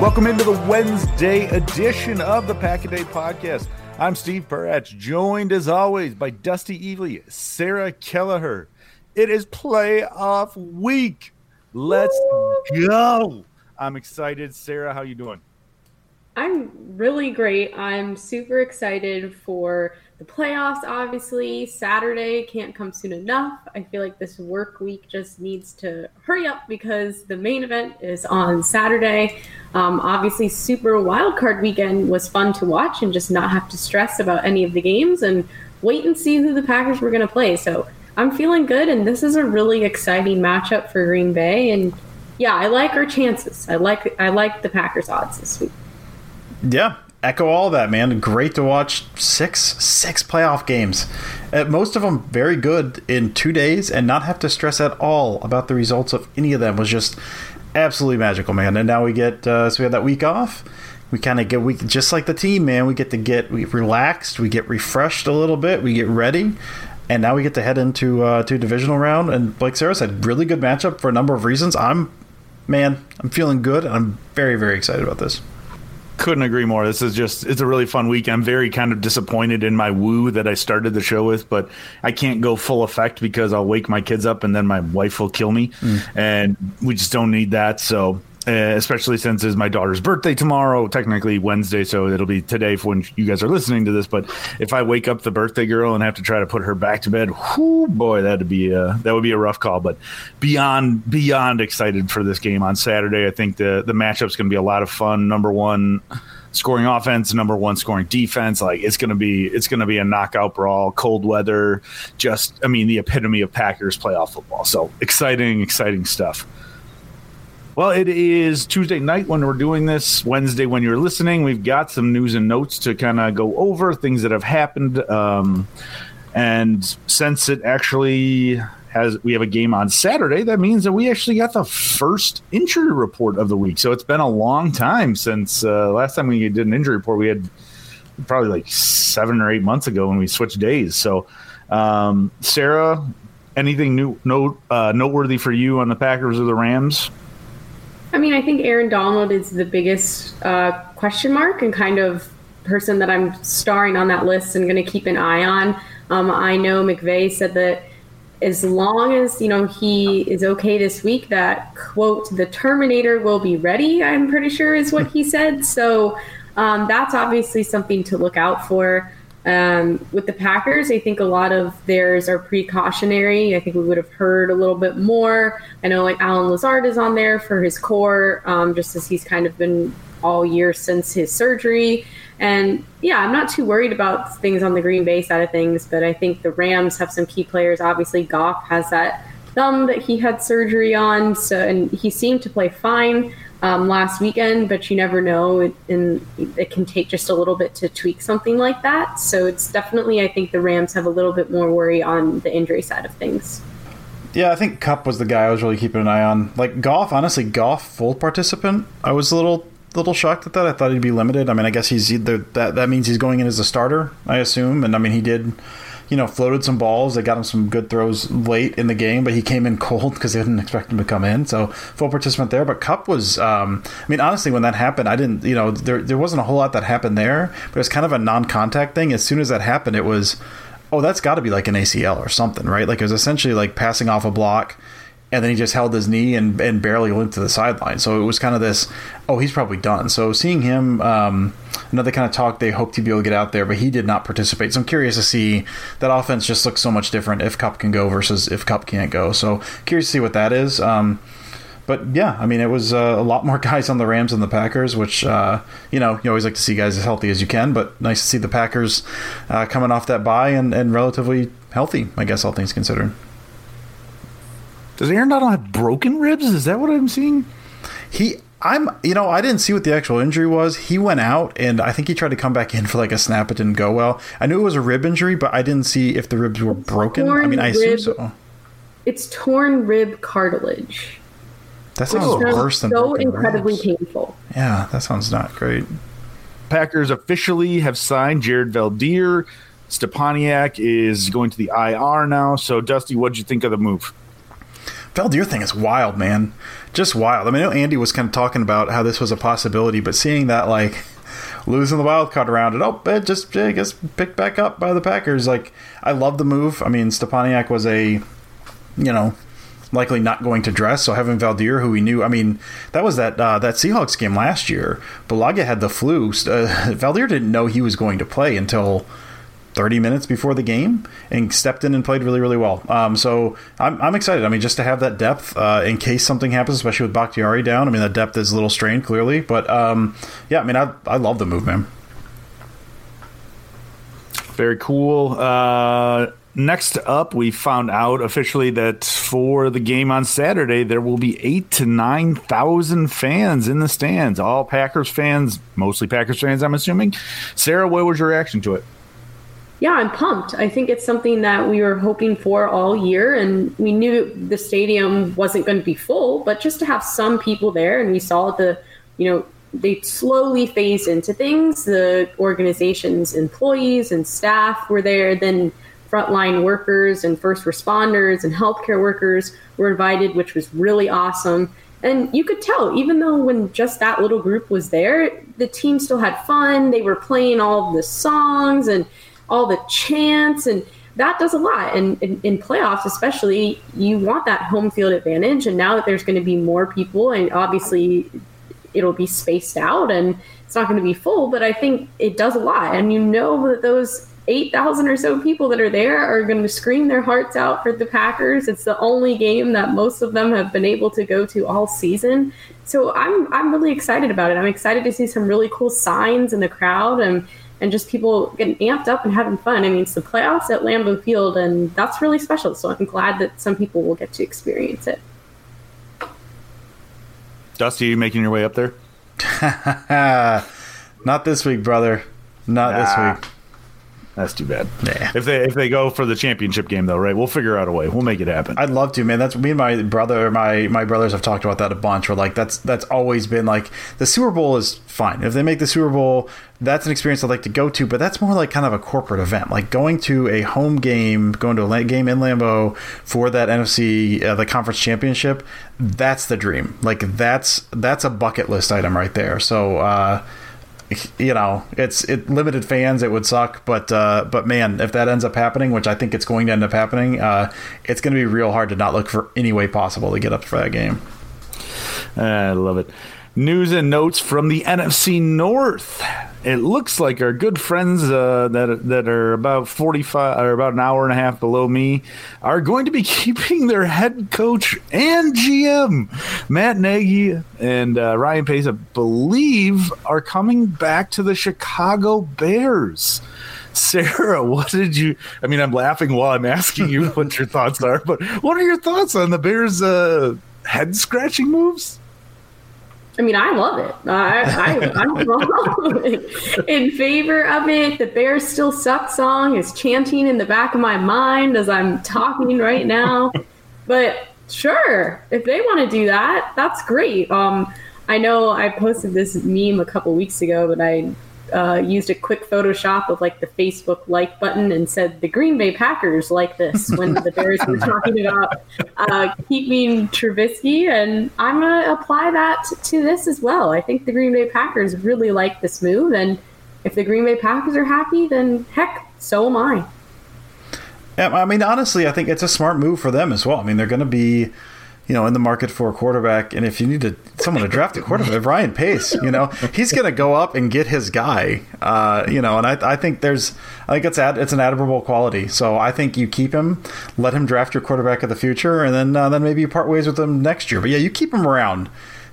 Welcome into the Wednesday edition of the Pack a Day Podcast. I'm Steve Perratch, joined as always by Dusty Evely, Sarah Kelleher. It is playoff week. Let's go. I'm excited. Sarah, how you doing? I'm really great. I'm super excited for the playoffs, obviously. Saturday can't come soon enough. I feel like this work week just needs to hurry up because the main event is on Saturday. Um, obviously, Super Wildcard weekend was fun to watch and just not have to stress about any of the games and wait and see who the Packers were going to play. So I'm feeling good, and this is a really exciting matchup for Green Bay. And yeah, I like our chances. I like I like the Packers odds this week. Yeah, echo all that, man. Great to watch six six playoff games. Uh, most of them very good in two days, and not have to stress at all about the results of any of them was just absolutely magical, man. And now we get uh, so we have that week off. We kind of get we just like the team, man. We get to get we relaxed, we get refreshed a little bit, we get ready, and now we get to head into uh, to divisional round. And like Sarah said, really good matchup for a number of reasons. I'm man, I'm feeling good, and I'm very very excited about this couldn't agree more. This is just it's a really fun week. I'm very kind of disappointed in my woo that I started the show with, but I can't go full effect because I'll wake my kids up and then my wife will kill me, mm. and we just don't need that. So Uh, especially since it's my daughter's birthday tomorrow, technically Wednesday, so it'll be today for when you guys are listening to this. But if I wake up the birthday girl and have to try to put her back to bed, whoo, boy, that'd be a, that would be a rough call. But beyond beyond excited for this game on Saturday. I think the the matchup's going to be a lot of fun. Number one scoring offense, number one scoring defense. Like it's gonna be it's gonna be a knockout brawl, cold weather, just I mean the epitome of Packers playoff football. So exciting, exciting stuff. Well, it is Tuesday night when we're doing this. Wednesday when you're listening, we've got some news and notes to kind of go over things that have happened. Um, and since it actually has, we have a game on Saturday. That means that we actually got the first injury report of the week. So it's been a long time since uh, last time we did an injury report. We had probably like seven or eight months ago when we switched days. So, um, Sarah, anything new, note, uh, noteworthy for you on the Packers or the Rams? I mean, I think Aaron Donald is the biggest uh, question mark and kind of person that I'm starring on that list and going to keep an eye on. Um, I know McVay said that as long as you know he is okay this week, that quote the Terminator will be ready. I'm pretty sure is what he said. So um, that's obviously something to look out for. Um, with the Packers, I think a lot of theirs are precautionary. I think we would have heard a little bit more. I know like Allen Lazard is on there for his core, um, just as he's kind of been all year since his surgery. And yeah, I'm not too worried about things on the Green Bay side of things, but I think the Rams have some key players. Obviously, Goff has that thumb that he had surgery on, so and he seemed to play fine um, last weekend, but you never know, and it can take just a little bit to tweak something like that. So it's definitely, I think the Rams have a little bit more worry on the injury side of things. Yeah, I think Kupp was the guy I was really keeping an eye on. Like Goff, honestly, Goff full participant. I was a little little shocked at that. I thought he'd be limited. I mean, I guess he's either that that means he's going in as a starter, I assume. And I mean, he did, you know, floated some balls. They got him some good throws late in the game, but he came in cold because they didn't expect him to come in. So full participant there. But Kupp was, um, I mean, honestly, when that happened, I didn't, you know, there there wasn't a whole lot that happened there, but it was kind of a non-contact thing. As soon as that happened, it was. Oh, that's got to be like an ACL or something, right? Like it was essentially like passing off a block, and then he just held his knee and, and barely limped to the sideline. So it was kind of this, oh, he's probably done. So seeing him, um, another kind of talk, they hoped he'd be able to get out there, but he did not participate. So I'm curious to see that offense just looks so much different if Kupp can go versus if Kupp can't go. So curious to see what that is. Um, but yeah, I mean, it was uh, a lot more guys on the Rams than the Packers, which uh, you know you always like to see guys as healthy as you can. But nice to see the Packers uh, coming off that bye and, and relatively healthy, I guess all things considered. Does Aaron Donald have broken ribs? Is that what I'm seeing? He, I'm, you know, I didn't see what the actual injury was. He went out, and I think he tried to come back in for like a snap. It didn't go well. I knew it was a rib injury, but I didn't see if the ribs were broken. Torn I mean, I rib, assume so. It's torn rib cartilage. That sounds which worse than so incredibly ribs. painful. Yeah, that sounds not great. Packers officially have signed Jared Veldheer. Stepaniak is going to the IR now. So, Dusty, what'd you think of the move? Veldheer thing is wild, man. Just wild. I mean, I know Andy was kind of talking about how this was a possibility, but seeing that, like, losing the wild card around it, oh, it just, I guess, picked back up by the Packers. Like, I love the move. I mean, Stepaniak was a, you know, likely not going to dress. So having Veldheer, who we knew, I mean, that was that uh, that Seahawks game last year. Bulaga had the flu. Uh, Veldheer didn't know he was going to play until 30 minutes before the game and stepped in and played really, really well. Um, so I'm, I'm excited. I mean, just to have that depth uh, in case something happens, especially with Bakhtiari down. I mean, that depth is a little strained, clearly. But um, yeah, I mean, I, I love the move, man. Very cool. Uh, next up, we found out officially that for the game on Saturday, there will be eight to nine thousand fans in the stands. All Packers fans, mostly Packers fans, I'm assuming. Sarah, what was your reaction to it? Yeah, I'm pumped. I think it's something that we were hoping for all year, and we knew the stadium wasn't going to be full, but just to have some people there, and we saw the, you know, they slowly phased into things. The organization's employees and staff were there, then frontline workers and first responders and healthcare workers were invited, which was really awesome. And you could tell, even though when just that little group was there, the team still had fun. They were playing all of the songs and all the chants and that does a lot and in, playoffs especially you want that home field advantage and now that there's going to be more people and obviously it'll be spaced out and it's not going to be full but i think it does a lot and you know that those 8,000 or so people that are there are going to scream their hearts out for the Packers. It's the only game that most of them have been able to go to all season. So I'm I'm really excited about it. I'm excited to see some really cool signs in the crowd and and just people getting amped up and having fun. I mean, it's the playoffs at Lambeau Field, and that's really special. So I'm glad that some people will get to experience it. Dusty, are you making your way up there? Not this week, brother. Not nah. this week. That's too bad. Yeah. If they if they go for the championship game though, right? We'll figure out a way. We'll make it happen. I'd love to, man. That's me and my brother. My my brothers have talked about that a bunch. Where like that's that's always been like the Super Bowl is fine. If they make the Super Bowl, that's an experience I'd like to go to. But that's more like kind of a corporate event, like going to a home game, going to a game in Lambeau for that NFC uh, the conference championship. That's the dream. Like that's that's a bucket list item right there. So. uh you know, it's it limited fans. It would suck, but uh, but man, if that ends up happening, which I think it's going to end up happening, uh, it's going to be real hard to not look for any way possible to get up for that game. I love it. News and notes from the NFC North. It looks like our good friends uh, that that are about forty five or about an hour and a half below me are going to be keeping their head coach and GM Matt Nagy and uh, Ryan Pace, I believe, are coming back to the Chicago Bears. Sarah, what did you? I mean, I'm laughing while I'm asking you what your thoughts are, but what are your thoughts on the Bears' uh, head scratching moves? I mean, I love it. I, I, I'm in favor of it. The Bears Still Suck song is chanting in the back of my mind as I'm talking right now. But sure, if they want to do that, that's great. Um, I know I posted this meme a couple weeks ago, but I uh, used a quick Photoshop of like the Facebook like button and said the Green Bay Packers like this when the Bears were talking about uh, keeping Trubisky, and I'm gonna apply that to this as well. I think the Green Bay Packers really like this move, and if the Green Bay Packers are happy, then heck, so am I. Yeah, I mean, honestly, I think it's a smart move for them as well. I mean, they're going to be you know, in the market for a quarterback. And if you need to someone to draft a quarterback, Ryan Pace, you know, he's going to go up and get his guy. Uh, you know, and I, I think there's, I think it's ad, it's an admirable quality. So I think you keep him, let him draft your quarterback of the future, and then uh, then maybe you part ways with him next year. But yeah, you keep him around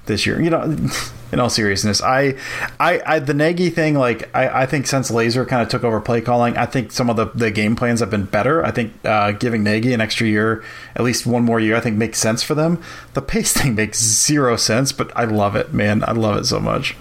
this year. You know, in all seriousness, I, I, I the Nagy thing, like I, I think since Lazor kind of took over play calling, I think some of the, the game plans have been better. I think uh, giving Nagy an extra year, at least one more year, I think makes sense for them. The pace thing makes zero sense, but I love it, man. I love it so much.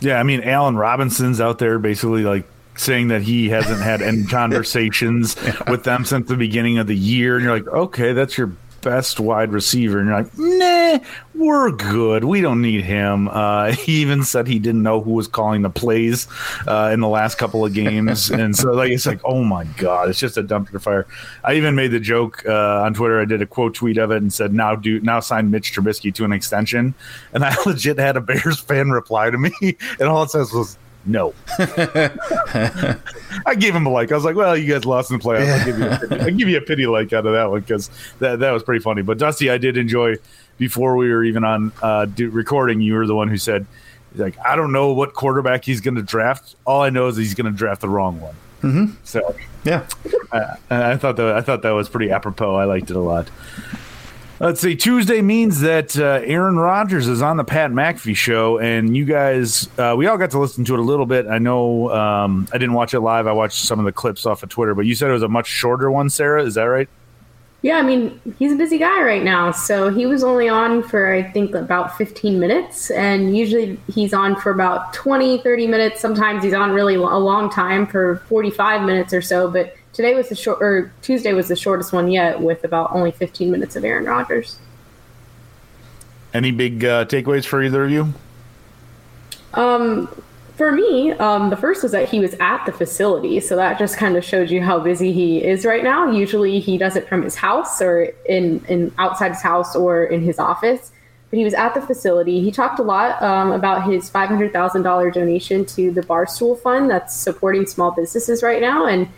Yeah, I mean, Allen Robinson's out there basically like saying that he hasn't had any conversations yeah. with them since the beginning of the year, and you're like, okay, that's your best wide receiver, and you're like, nah, we're good. We don't need him. Uh, he even said he didn't know who was calling the plays uh, in the last couple of games, and so like it's like, oh my god, it's just a dumpster fire. I even made the joke uh, on Twitter. I did a quote tweet of it and said, now do now sign Mitch Trubisky to an extension, and I legit had a Bears fan reply to me, and all it says was no. I gave him a like. I was like, well, you guys lost in the playoffs. I'll give you a pity, I'll give you a pity like out of that one because that, that was pretty funny. But Dusty, I did enjoy before we were even on uh, recording. You were the one who said, like, I don't know what quarterback he's going to draft. All I know is he's going to draft the wrong one. Mm-hmm. So yeah, I, I thought that I thought that was pretty apropos. I liked it a lot. Let's see. Tuesday means that uh, Aaron Rodgers is on the Pat McAfee show, and you guys, uh, we all got to listen to it a little bit. I know um, I didn't watch it live. I watched some of the clips off of Twitter, but you said it was a much shorter one, Sarah. Is that right? Yeah, I mean, he's a busy guy right now. So he was only on for, I think, about 15 minutes. And usually he's on for about 20, 30 minutes. Sometimes he's on really a long time for 45 minutes or so. But today was the short or Tuesday was the shortest one yet with about only 15 minutes of Aaron Rodgers. Any big uh, takeaways for either of you? Um, for me, um, the first was that he was at the facility, so that just kind of showed you how busy he is right now. Usually, he does it from his house or in in outside his house or in his office. But he was at the facility. He talked a lot um, about his five hundred thousand dollar donation to the Barstool Fund that's supporting small businesses right now, and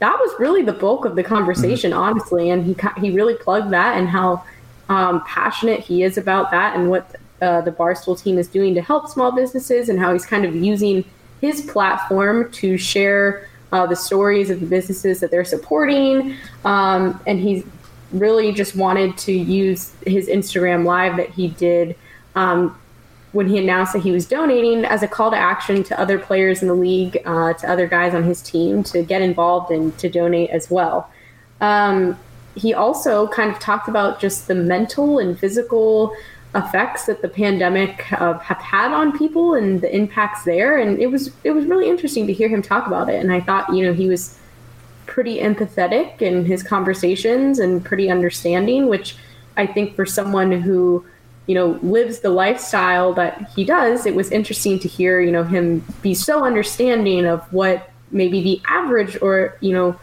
that was really the bulk of the conversation, mm-hmm. honestly. And he he really plugged that and how um, passionate he is about that and what uh, the Barstool team is doing to help small businesses and how he's kind of using his platform to share uh, the stories of the businesses that they're supporting. Um, and he's really just wanted to use his Instagram live that he did um, when he announced that he was donating as a call to action to other players in the league, uh, to other guys on his team to get involved and to donate as well. Um, he also kind of talked about just the mental and physical effects that the pandemic uh, have had on people and the impacts there and it was it was really interesting to hear him talk about it and i thought you know he was pretty empathetic in his conversations and pretty understanding which i think for someone who you know lives the lifestyle that he does it was interesting to hear you know him be so understanding of what maybe the average or you know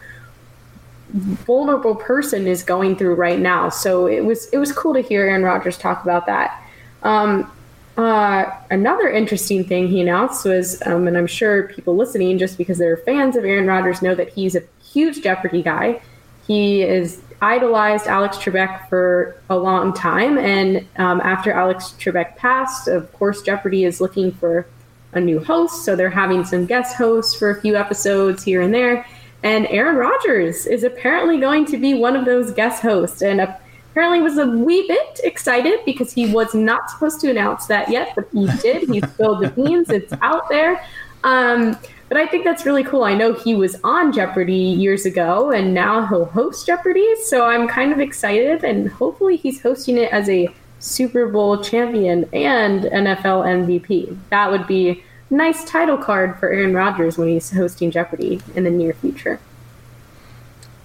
vulnerable person is going through right now so it was it was cool to hear aaron rodgers talk about that um, uh, another interesting thing he announced was, um, and I'm sure people listening, just because they're fans of Aaron Rodgers, know that he's a huge Jeopardy guy. He is idolized Alex Trebek for a long time, and um, after Alex Trebek passed, of course, Jeopardy is looking for a new host, so they're having some guest hosts for a few episodes here and there. And Aaron Rodgers is apparently going to be one of those guest hosts, and apparently was a wee bit excited because he was not supposed to announce that yet, but he did. He spilled the beans. It's out there. Um, but I think that's really cool. I know he was on Jeopardy years ago, and now he'll host Jeopardy. So I'm kind of excited, and hopefully he's hosting it as a Super Bowl champion and NFL MVP. That would be nice title card for Aaron Rodgers when he's hosting Jeopardy in the near future.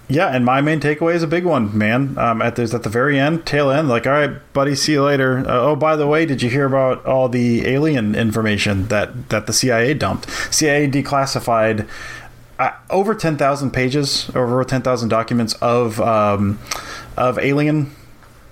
Yeah, and my main takeaway is a big one, man. Um, at this at the very end, tail end, like, all right, buddy, see you later. Uh, oh, by the way, did you hear about all the alien information that that the CIA dumped? CIA declassified uh, over ten thousand pages, over ten thousand documents of um, of alien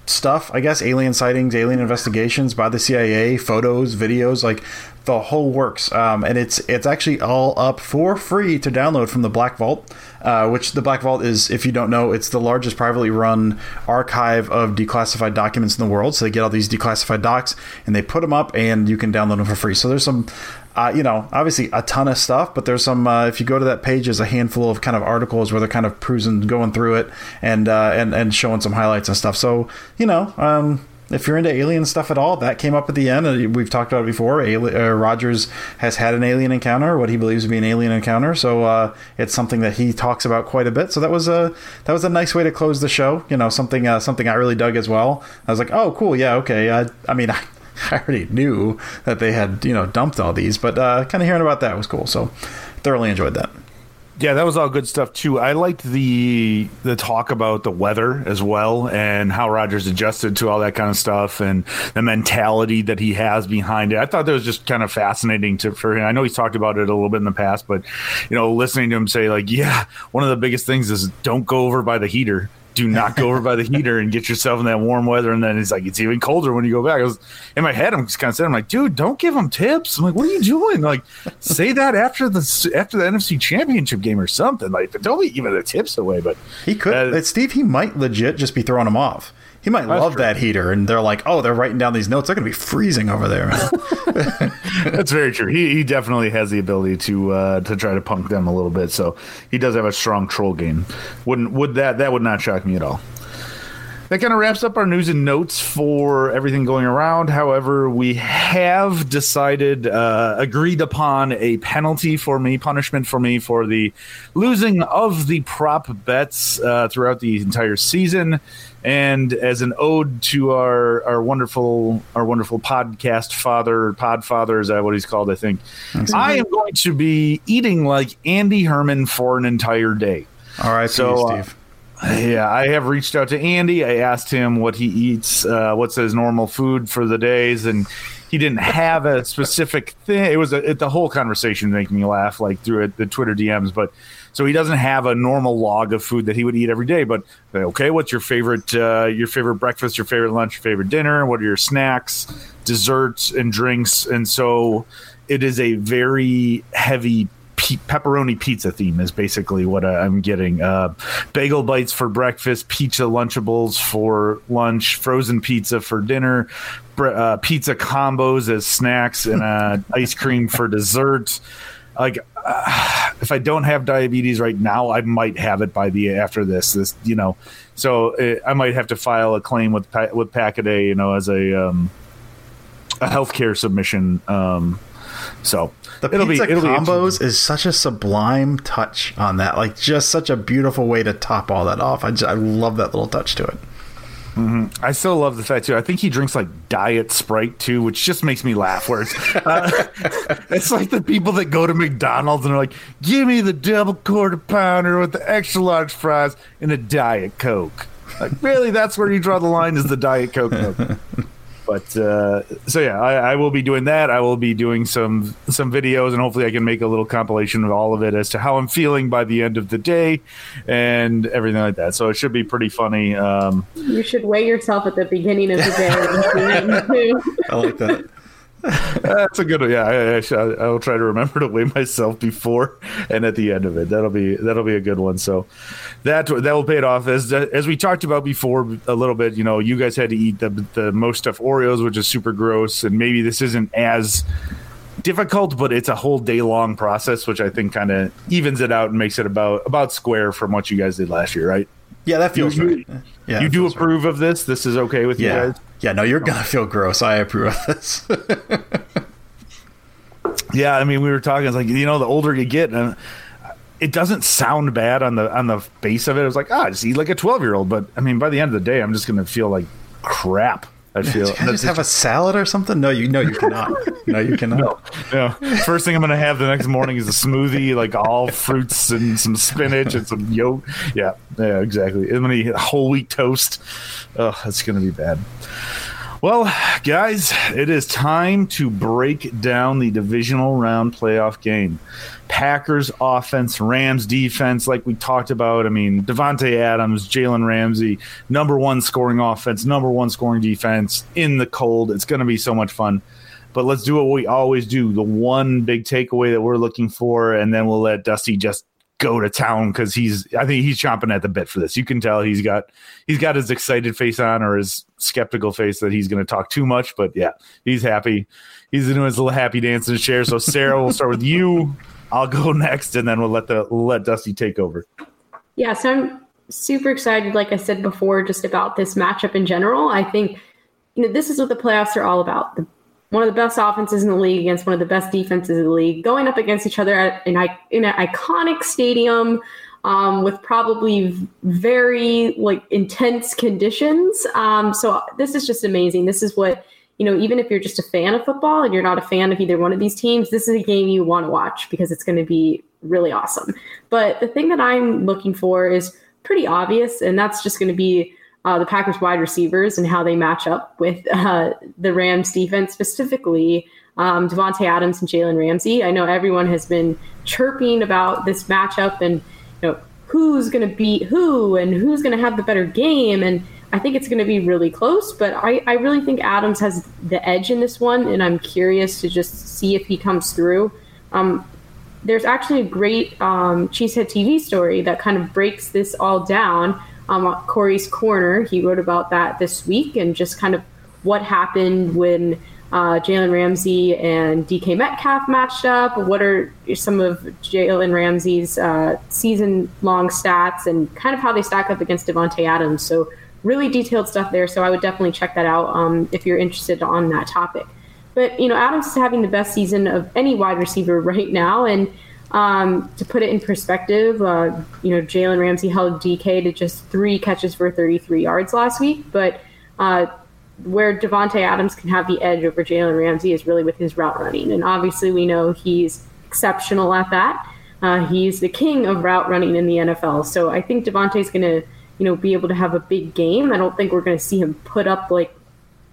stuff. I guess alien sightings, alien investigations by the CIA, photos, videos, like the whole works. Um, and it's it's actually all up for free to download from the Black Vault, uh, which the Black Vault is, if you don't know, it's the largest privately run archive of declassified documents in the world. So they get all these declassified docs and they put them up, and you can download them for free. So there's some uh, you know, obviously a ton of stuff, but there's some. Uh, if you go to that page, there's a handful of kind of articles where they're kind of cruising, going through it, and uh, and and showing some highlights and stuff. So you know, um, if you're into alien stuff at all, that came up at the end. We've talked about it before. Ali- uh, Rodgers has had an alien encounter, what he believes to be an alien encounter. So uh, it's something that he talks about quite a bit. So that was a that was a nice way to close the show. You know, something uh, something I really dug as well. I was like, oh, cool, yeah, okay. I, I mean, I, I already knew that they had you know dumped all these, but uh, kind of hearing about that was cool. So thoroughly enjoyed that. Yeah, that was all good stuff too. I liked the the talk about the weather as well and how Rodgers adjusted to all that kind of stuff and the mentality that he has behind it. I thought that was just kind of fascinating to for him. I know he's talked about it a little bit in the past, but you know, listening to him say like, yeah, one of the biggest things is don't go over by the heater do not go over by the heater and get yourself in that warm weather. And then it's like, it's even colder when you go back. I was in my head, I'm just kind of saying, I'm like, dude, don't give them tips. I'm like, what are you doing? Like, say that after the, after the NFC championship game or something. Like, don't be giving the tips away. But he could, uh, Steve, he might legit just be throwing them off. He might love true. that heater, and they're like, "Oh, they're writing down these notes. They're going to be freezing over there." That's very true. He, he definitely has the ability to uh, to try to punk them a little bit. So he does have a strong troll game. Wouldn't would that that would not shock me at all that kind of wraps up our news and notes for everything going around. However, we have decided, uh, agreed upon a penalty for me, punishment for me for the losing of the prop bets uh, throughout the entire season. And as an ode to our, our wonderful our wonderful podcast father, Podfather, is that what he's called? I think. I am going to be eating like Andy Herman for an entire day. All right, so uh, Steve. Yeah, I have reached out to Andy. I asked him what he eats, uh, what's his normal food for the days, and he didn't have a specific thing. It was a, it, the whole conversation making me laugh, like through it, the Twitter DMs. But so he doesn't have a normal log of food that he would eat every day. But okay, what's your favorite uh, your favorite breakfast, your favorite lunch, your favorite dinner? What are your snacks, desserts, and drinks? And so it is a very heavy pe- pepperoni pizza theme is basically what I'm getting. Uh, bagel bites for breakfast, pizza Lunchables for lunch, frozen pizza for dinner, uh, pizza combos as snacks, and uh, ice cream for dessert. Like, uh, if I don't have diabetes right now, I might have it by the after this. This, you know, so it, uh, I might have to file a claim with with Packaday, you know, as a um, a healthcare submission. Um, so the it'll pizza be, it'll combos is such a sublime touch on that. Like just such a beautiful way to top all that off. I, just, I love that little touch to it. Mm-hmm. I still love the fact too. I think he drinks like diet Sprite too, which just makes me laugh. Where it's, uh, it's like the people that go to McDonald's and are like, "Give me the double quarter pounder with the extra large fries and a diet Coke." Like, really? That's where you draw the line? Is the diet Coke? but uh, so yeah, I, I, will be doing that. I will be doing some some videos, and hopefully, I can make a little compilation of all of it as to how I'm feeling by the end of the day, and everything like that. So it should be pretty funny. Um, you should weigh yourself at the beginning of the day. I like that. That's a good one. Yeah, I, I, I will try to remember to weigh myself before and at the end of it. That'll be that'll be a good one. So that that will pay it off. As as we talked about before a little bit, you know, you guys had to eat the the most Stuf Oreos, which is super gross, and maybe this isn't as difficult, but it's a whole day long process, which I think kind of evens it out and makes it about about square from what you guys did last year, right? Yeah, that feels you, right. Yeah, you do approve right. of this? This is okay with yeah. you guys? Yeah, no, you're gonna feel gross. I approve of this. yeah, I mean, we were talking. It's like you know, the older you get, and it doesn't sound bad on the on the base of it. It was like, ah, just eat like a twelve year old. But I mean, by the end of the day, I'm just gonna feel like crap. I feel. Can I just have a salad or something? No, you no, you cannot. No, you cannot. no, no. First thing I'm gonna have the next morning is a smoothie, like all fruits and some spinach and some yolk. Yeah, yeah, exactly. I'm gonna eat whole wheat toast. Oh, that's gonna be bad. Well, guys, it is time to break down the divisional round playoff game. Packers offense, Rams defense, like we talked about. I mean, Davante Adams, Jalen Ramsey, number one scoring offense, number one scoring defense in the cold. It's going to be so much fun. But let's do what we always do the one big takeaway that we're looking for, and then we'll let Dusty just go to town because he's I think he's chomping at the bit for this. You can tell he's got he's got his excited face on or his skeptical face that he's going to talk too much, but yeah, he's happy. He's doing his little happy dance in his chair. So Sarah, we'll start with you. I'll go next, and then we'll let the we'll let Dusty take over. Yeah, so I'm super excited. Like I said before, just about this matchup in general. I think you know this is what the playoffs are all about. The one of the best offenses in the league against one of the best defenses in the league, going up against each other at, in, in an iconic stadium um, with probably very like intense conditions. Um, so this is just amazing. This is what you know. Even if you're just a fan of football and you're not a fan of either one of these teams, this is a game you want to watch because it's going to be really awesome. But the thing that I'm looking for is pretty obvious, and that's just going to be uh, the Packers wide receivers and how they match up with uh, the Rams defense, specifically um, Davante Adams and Jalen Ramsey. I know everyone has been chirping about this matchup and you know who's going to beat who and who's going to have the better game. And I think it's going to be really close, but I, I really think Adams has the edge in this one, and I'm curious to just see if he comes through. Um, there's actually a great um, Cheesehead TV story that kind of breaks this all down um, Corey's Corner. He wrote about that this week and just kind of what happened when uh, Jalen Ramsey and DK Metcalf matched up. What are some of Jalen Ramsey's uh, season long stats and kind of how they stack up against Davante Adams? So, really detailed stuff there. So, I would definitely check that out um, if you're interested on that topic. But, you know, Adams is having the best season of any wide receiver right now. And um, to put it in perspective, uh, you know, Jalen Ramsey held DK to just three catches for 33 yards last week, but uh, where Davante Adams can have the edge over Jalen Ramsey is really with his route running, and obviously we know he's exceptional at that. Uh, he's the king of route running in the NFL, so I think Davante's going to, you know, be able to have a big game. I don't think we're going to see him put up like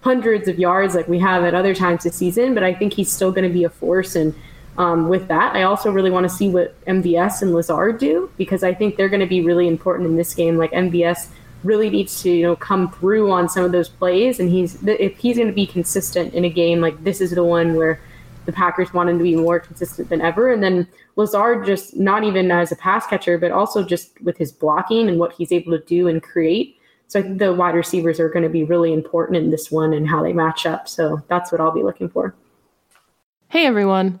hundreds of yards like we have at other times this season, but I think he's still going to be a force and um, with that. I also really want to see what MVS and Lazard do because I think they're going to be really important in this game. Like MVS really needs to you know come through on some of those plays, and he's if he's going to be consistent in a game like this is the one where the Packers want him to be more consistent than ever. And then Lazard just not even as a pass catcher, but also just with his blocking and what he's able to do and create. So I think the wide receivers are going to be really important in this one and how they match up. So that's what I'll be looking for. Hey everyone.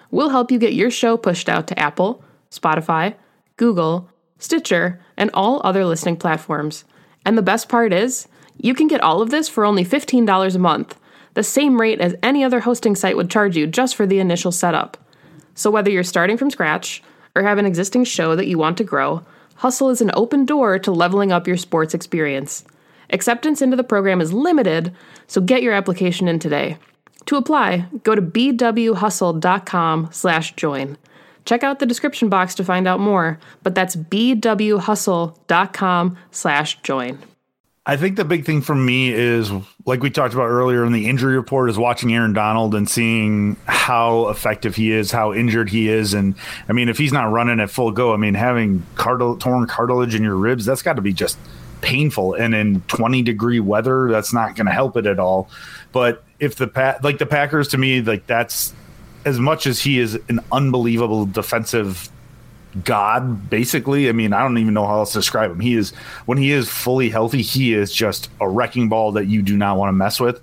We'll help you get your show pushed out to Apple, Spotify, Google, Stitcher, and all other listening platforms. And the best part is, you can get all of this for only $15 a month, the same rate as any other hosting site would charge you just for the initial setup. So whether you're starting from scratch or have an existing show that you want to grow, Hustle is an open door to leveling up your sports experience. Acceptance into the program is limited, so get your application in today. To apply, go to bwhustle.com slash join. Check out the description box to find out more, but that's bwhustle.com slash join. I think the big thing for me is, like we talked about earlier in the injury report, is watching Aaron Donald and seeing how effective he is, how injured he is. And I mean, if he's not running at full go, I mean, having cartil- torn cartilage in your ribs, that's got to be just painful. And in 20 degree weather, that's not going to help it at all. But if the pa- like the Packers to me, like that's as much as he is an unbelievable defensive god basically. I mean i don't even know how else to describe him. He is when he is fully healthy he is just a wrecking ball that you do not want to mess with.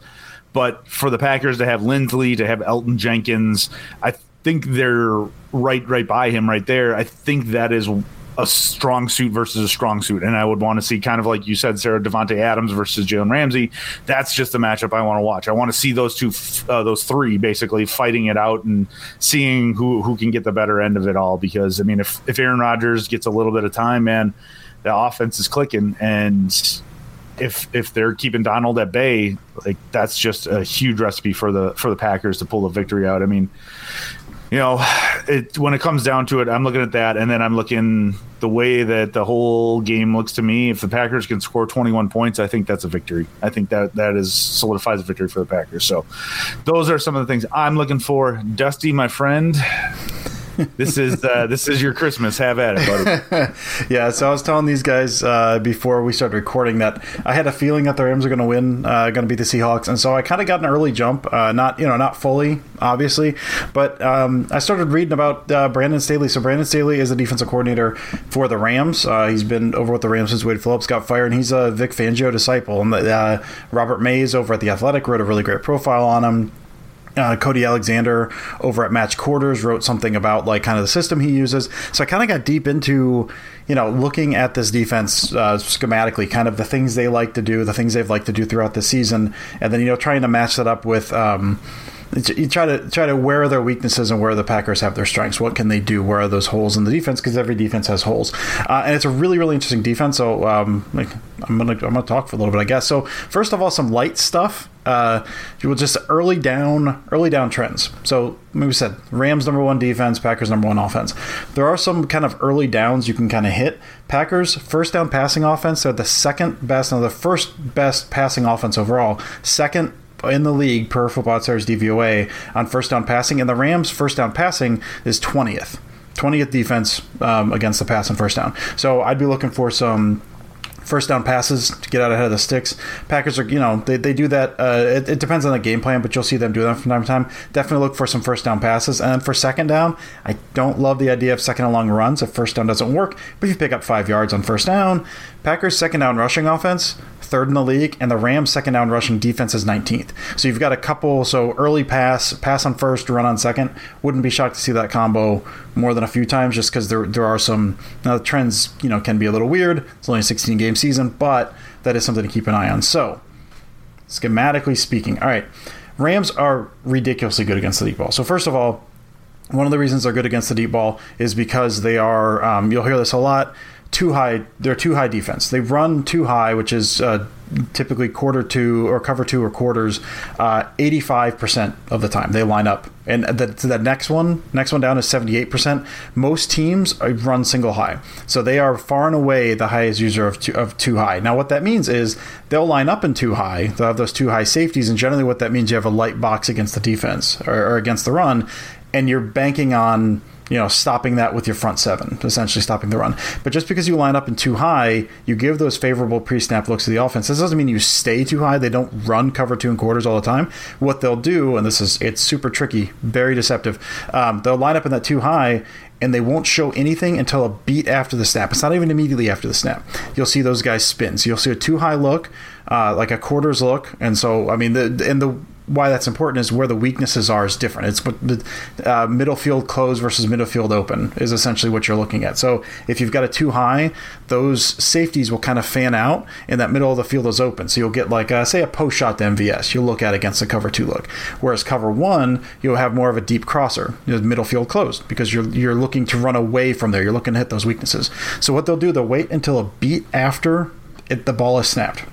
But for the packers to have linsley to have elgton jenkins i think they're right right by him right there. I think that is a strong suit versus a strong suit. And I would want to see kind of like you said, Sarah Davante Adams versus Jalen Ramsey. That's just the matchup I want to watch. I want to see those two, uh, those three basically fighting it out and seeing who, who can get the better end of it all. Because I mean, if, if Aaron Rodgers gets a little bit of time, man, the offense is clicking and if if they're keeping Donald at bay, like that's just a huge recipe for the for the Packers to pull the victory out. I mean, you know, it when it comes down to it, I'm looking at that, and then I'm looking the way that the whole game looks to me. If the Packers can score 21 points, I think that's a victory. I think that that is solidifies a victory for the Packers. So, those are some of the things I'm looking for. Dusty, my friend, this is uh, this is your Christmas. Have at it, buddy. yeah. So I was telling these guys uh, before we started recording that I had a feeling that the Rams are going to win, uh, going to beat the Seahawks, and so I kind of got an early jump. Uh, not you know not fully, obviously, but um, I started reading about uh, Brandon Staley. So Brandon Staley is the defensive coordinator for the Rams. Uh, he's been over with the Rams since Wade Phillips got fired, and he's a Vic Fangio disciple. And Robert Mays over at the Athletic wrote a really great profile on him uh, Cody Alexander over at Match Quarters wrote something about like kind of the system he uses. So I kind of got deep into you know looking at this defense uh, schematically, kind of the things they like to do, the things they've liked to do throughout the season, and then you know trying to match that up with. Um, you try to try to where are their weaknesses and where the Packers have their strengths. What can they do? Where are those holes in the defense? Because every defense has holes, uh, and it's a really really interesting defense. So um, like, I'm gonna I'm gonna talk for a little bit, I guess. So first of all, some light stuff. Uh, will just early down early down trends. So maybe we said Rams number one defense, Packers number one offense. There are some kind of early downs you can kind of hit. Packers first down passing offense. They're the second best, no, the first best passing offense overall. Second in the league per Football Outsiders DVOA on first down passing, and the Rams' first down passing is 20th. 20th defense um, against the pass and first down. So I'd be looking for some first down passes to get out ahead of the sticks. Packers are, you know, they, they do that. Uh, it, it, depends on the game plan, but you'll see them do that from time to time. Definitely look for some first down passes. And for second down, I don't love the idea of second and long runs if first down doesn't work. But if you pick up five yards on first down, Packers second down rushing offense, third in the league, and the Rams second down rushing defense is 19th. So you've got a couple. So early pass, pass on first, run on second. Wouldn't be shocked to see that combo more than a few times, just because there there are some now the trends. You know, can be a little weird. It's only a 16 game season, but that is something to keep an eye on. So schematically speaking, all right, Rams are ridiculously good against the deep ball. So first of all. One of the reasons they're good against the deep ball is because they are, um, you'll hear this a lot, two high. They're two high defense. They run two high, which is uh, typically quarter two or cover two or quarters. Uh, eighty-five percent of the time they line up, and the, the next one, next one down is seventy-eight percent. Most teams run single high, so they are far and away the highest user of two, of two high. Now, what that means is they'll line up in two high. They'll have those two high safeties, and generally, what that means you have a light box against the defense or, or against the run, and you're banking on you know, stopping that with your front seven, essentially stopping the run. But just because you line up in two high, you give those favorable pre-snap looks to the offense. This doesn't mean you stay two high. They don't run cover two and quarters all the time. What they'll do, and this is it's super tricky, very deceptive. Um, they'll line up in that two high, and they won't show anything until a beat after the snap. It's not even immediately after the snap. You'll see those guys spin. So you'll see a two high look, uh, like a quarters look, and so I mean the and the why that's important is where the weaknesses are is different. It's what the uh, middle field close versus middle field open is essentially what you're looking at. So if you've got a two high, those safeties will kind of fan out, and that middle of the field is open. So you'll get like uh, say a post shot to MVS. You'll look at against the cover two look, whereas cover one you'll have more of a deep crosser, you know, middle field closed because you're you're looking to run away from there. You're looking to hit those weaknesses. So what they'll do, they'll wait until a beat after it, the ball is snapped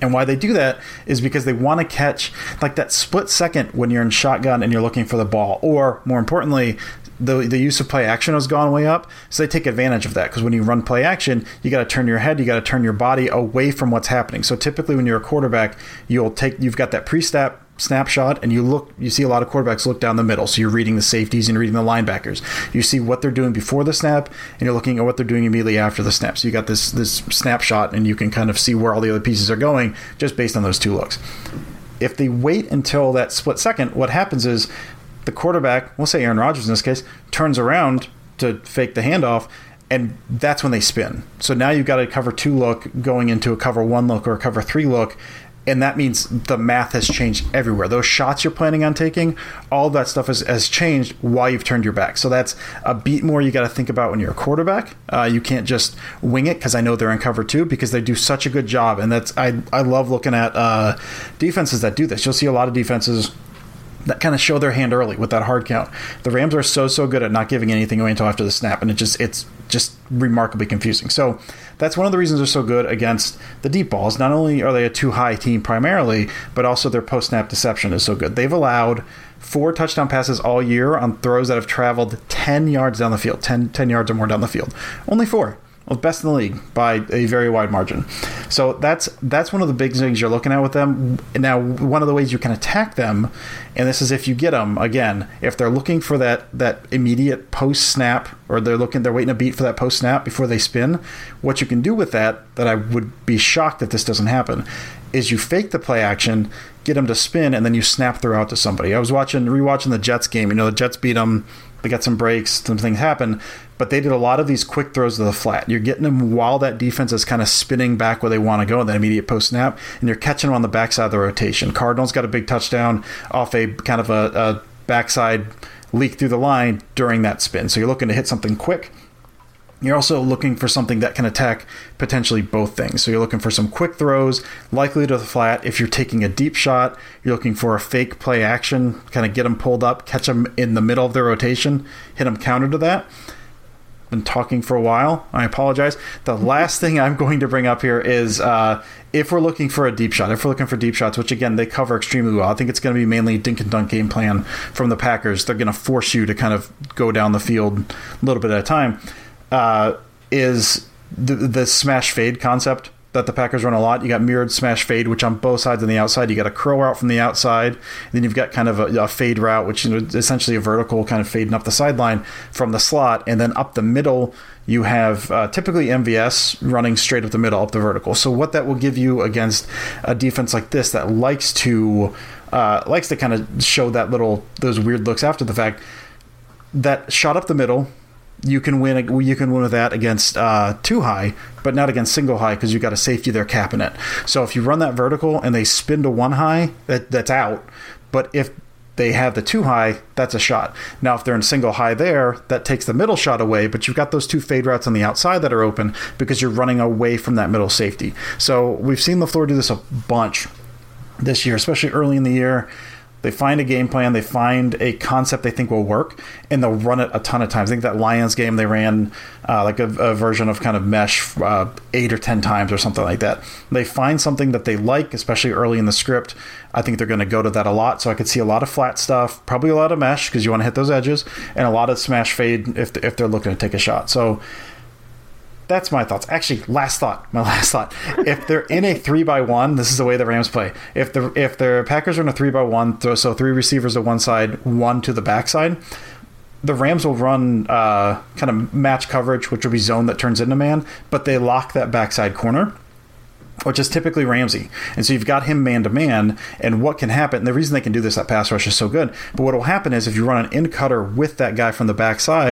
And why they do that is because they want to catch like that split second when you're in shotgun and you're looking for the ball, or more importantly, the the use of play action has gone way up. So they take advantage of that because when you run play action, you got to turn your head, you got to turn your body away from what's happening. So typically, when you're a quarterback, you'll take you've got that pre-snap snapshot and you look you see a lot of quarterbacks look down the middle. So you're reading the safeties and you're reading the linebackers. You see what they're doing before the snap and you're looking at what they're doing immediately after the snap. So you got this this snapshot and you can kind of see where all the other pieces are going just based on those two looks. If they wait until that split second what happens is the quarterback we'll say Aaron Rodgers in this case turns around to fake the handoff and that's when they spin. So now you've got a cover two look going into a cover one look or a cover three look, and that means the math has changed everywhere. Those shots you're planning on taking, all that stuff has, has changed while you've turned your back. So that's a beat more you got to think about when you're a quarterback. Uh, you can't just wing it because I know they're in cover two because they do such a good job. And that's I I love looking at uh, defenses that do this. You'll see a lot of defenses that kind of show their hand early with that hard count. The Rams are so so good at not giving anything away until after the snap, and it just it's just remarkably confusing. So that's one of the reasons they're so good against the deep balls. Not only are they a two high team primarily, but also their post snap deception is so good. They've allowed four touchdown passes all year on throws that have traveled 10 yards down the field, 10, 10 yards or more down the field. Only four well, best in the league by a very wide margin. So that's that's one of the big things you're looking at with them. Now, one of the ways you can attack them, and this is if you get them again, if they're looking for that that immediate post snap, or they're looking they're waiting a beat for that post snap before they spin. What you can do with that, that I would be shocked if this doesn't happen, is you fake the play action, get them to spin, and then you snap throw out to somebody. I was watching rewatching the Jets game. You know, the Jets beat them. They got some breaks, some things happen but they did a lot of these quick throws to the flat. You're getting them while that defense is kind of spinning back where they want to go in that immediate post snap, and you're catching them on the backside of the rotation. Cardinals got a big touchdown off a kind of a, a backside leak through the line during that spin. So you're looking to hit something quick. You're also looking for something that can attack potentially both things. So you're looking for some quick throws, likely to the flat. If you're taking a deep shot, you're looking for a fake play action, kind of get them pulled up, catch them in the middle of their rotation, hit them counter to that been talking for a while. I apologize. The last thing I'm going to bring up here is uh, if we're looking for a deep shot, if we're looking for deep shots, which again they cover extremely well. I think it's going to be mainly dink and dunk game plan from the Packers. They're going to force you to kind of go down the field a little bit at a time. Uh, is the, the smash fade concept that the Packers run a lot. You got mirrored smash fade, which on both sides on the outside, you got a curl route from the outside. Then you've got kind of a, a fade route, which is essentially a vertical kind of fading up the sideline from the slot. And then up the middle, you have uh, typically MVS running straight up the middle, up the vertical. So what that will give you against a defense like this that likes to uh, likes to kind of show that little those weird looks after the fact that shot up the middle you can win you can win with that against uh, two high, but not against single high because you've got a safety there capping it. So if you run that vertical and they spin to one high, that that's out. But if they have the two high, that's a shot. Now, if they're in single high there, that takes the middle shot away, but you've got those two fade routes on the outside that are open because you're running away from that middle safety. So we've seen LaFleur do this a bunch this year, especially early in the year. They find a game plan, they find a concept they think will work, and they'll run it a ton of times. I think that Lions game they ran uh, like a, a, version of kind of mesh uh, eight or ten times or something like that. They find something that they like, especially early in the script. I think they're going to go to that a lot. So I could see a lot of flat stuff, probably a lot of mesh because you want to hit those edges, and a lot of smash fade if if they're looking to take a shot. So that's my thoughts. Actually, last thought. My last thought. if they're in a three by one, this is the way the Rams play. If the if the Packers are in a three by one, so three receivers to one side, one to the backside, the Rams will run uh, kind of match coverage, which will be zone that turns into man, but they lock that backside corner which is typically Ramsey. And so you've got him man to man, and what can happen, and the reason they can do this, that pass rush is so good, but what will happen is if you run an in cutter with that guy from the backside,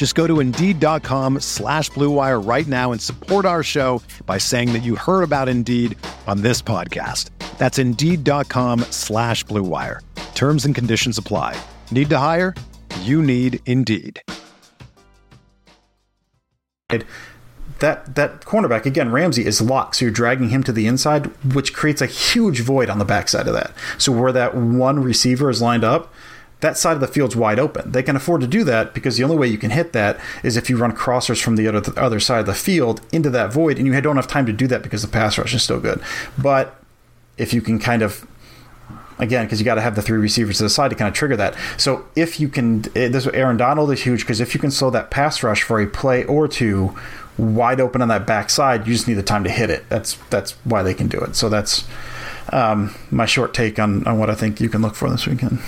Just go to Indeed.com slash BlueWire right now and support our show by saying that you heard about Indeed on this podcast. That's Indeed.com slash BlueWire. Terms and conditions apply. Need to hire? You need Indeed. that that cornerback again, Ramsey is locked, so you're dragging him to the inside, which creates a huge void on the backside of that. So where that one receiver is lined up, that side of the field's wide open. They can afford to do that because the only way you can hit that is if you run crossers from the other, the other side of the field into that void, and you don't have time to do that because the pass rush is still good. But if you can kind of again because you got to have the three receivers to the side to kind of trigger that. So if you can, eh, this Aaron Donald is huge because if you can slow that pass rush for a play or two wide open on that backside, you just need the time to hit it. That's that's why they can do it. So that's um, my short take on on what I think you can look for this weekend.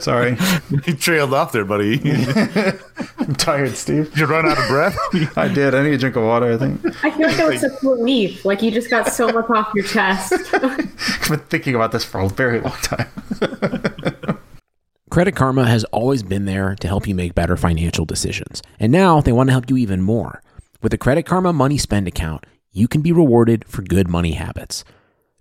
Sorry, you trailed off there, buddy. I'm tired, Steve. Did you run out of breath? I did. I need a drink of water. I think. I feel like that was such a relief. Like you just got so much off your chest. I've been thinking about this for a very long time. Credit Karma has always been there to help you make better financial decisions. And now they want to help you even more. With the Credit Karma Money Spend account, you can be rewarded for good money habits.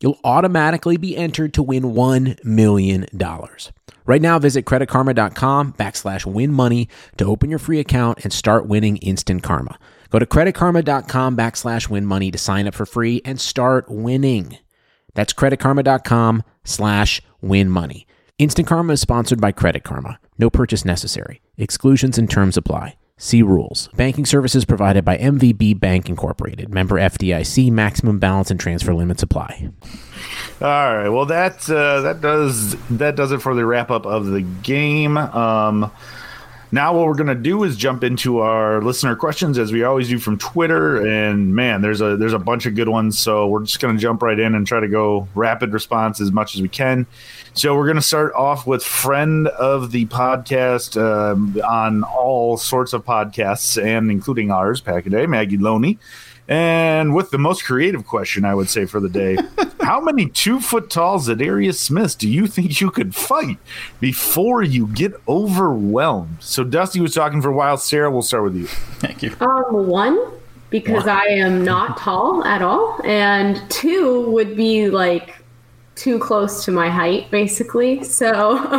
you'll automatically be entered to win $1 million. Right now, visit creditkarma.com backslash win money to open your free account and start winning instant karma. Go to creditkarma.com backslash win money to sign up for free and start winning. That's creditkarma.com slash win money. Instant Karma is sponsored by Credit Karma. No purchase necessary. Exclusions and terms apply. See rules. Banking services provided by MVB Bank Incorporated. Member FDIC. Maximum balance and transfer limits apply. All right. Well, that uh, that does that does it for the wrap up of the game. Um, now, what we're going to do is jump into our listener questions as we always do from Twitter. And man, there's a there's a bunch of good ones. So we're just going to jump right in and try to go rapid response as much as we can. So we're going to start off with friend of the podcast um, on all sorts of podcasts and including ours, Pack a Day, Maggie Loney. And with the most creative question, I would say for the day, how many two foot tall Za'Darius Smiths do you think you could fight before you get overwhelmed? So Dusty was talking for a while. Sarah, we'll start with you. Thank you. Um, one because I am not tall at all, and two would be like too close to my height, basically. So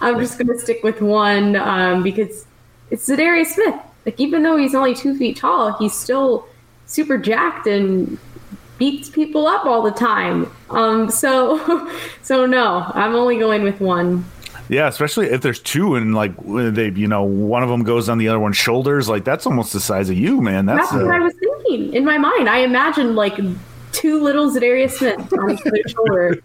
I'm just going to stick with one um, because it's Za'Darius Smith. Like even though he's only two feet tall, he's still super jacked and beats people up all the time. Um, so so no, I'm only going with one. Yeah, especially if there's two and like they, you know, one of them goes on the other one's shoulders. Like that's almost the size of you, man. That's, That's what uh, I was thinking in my mind. I imagined like two little Za'Darius Smith on each shoulder.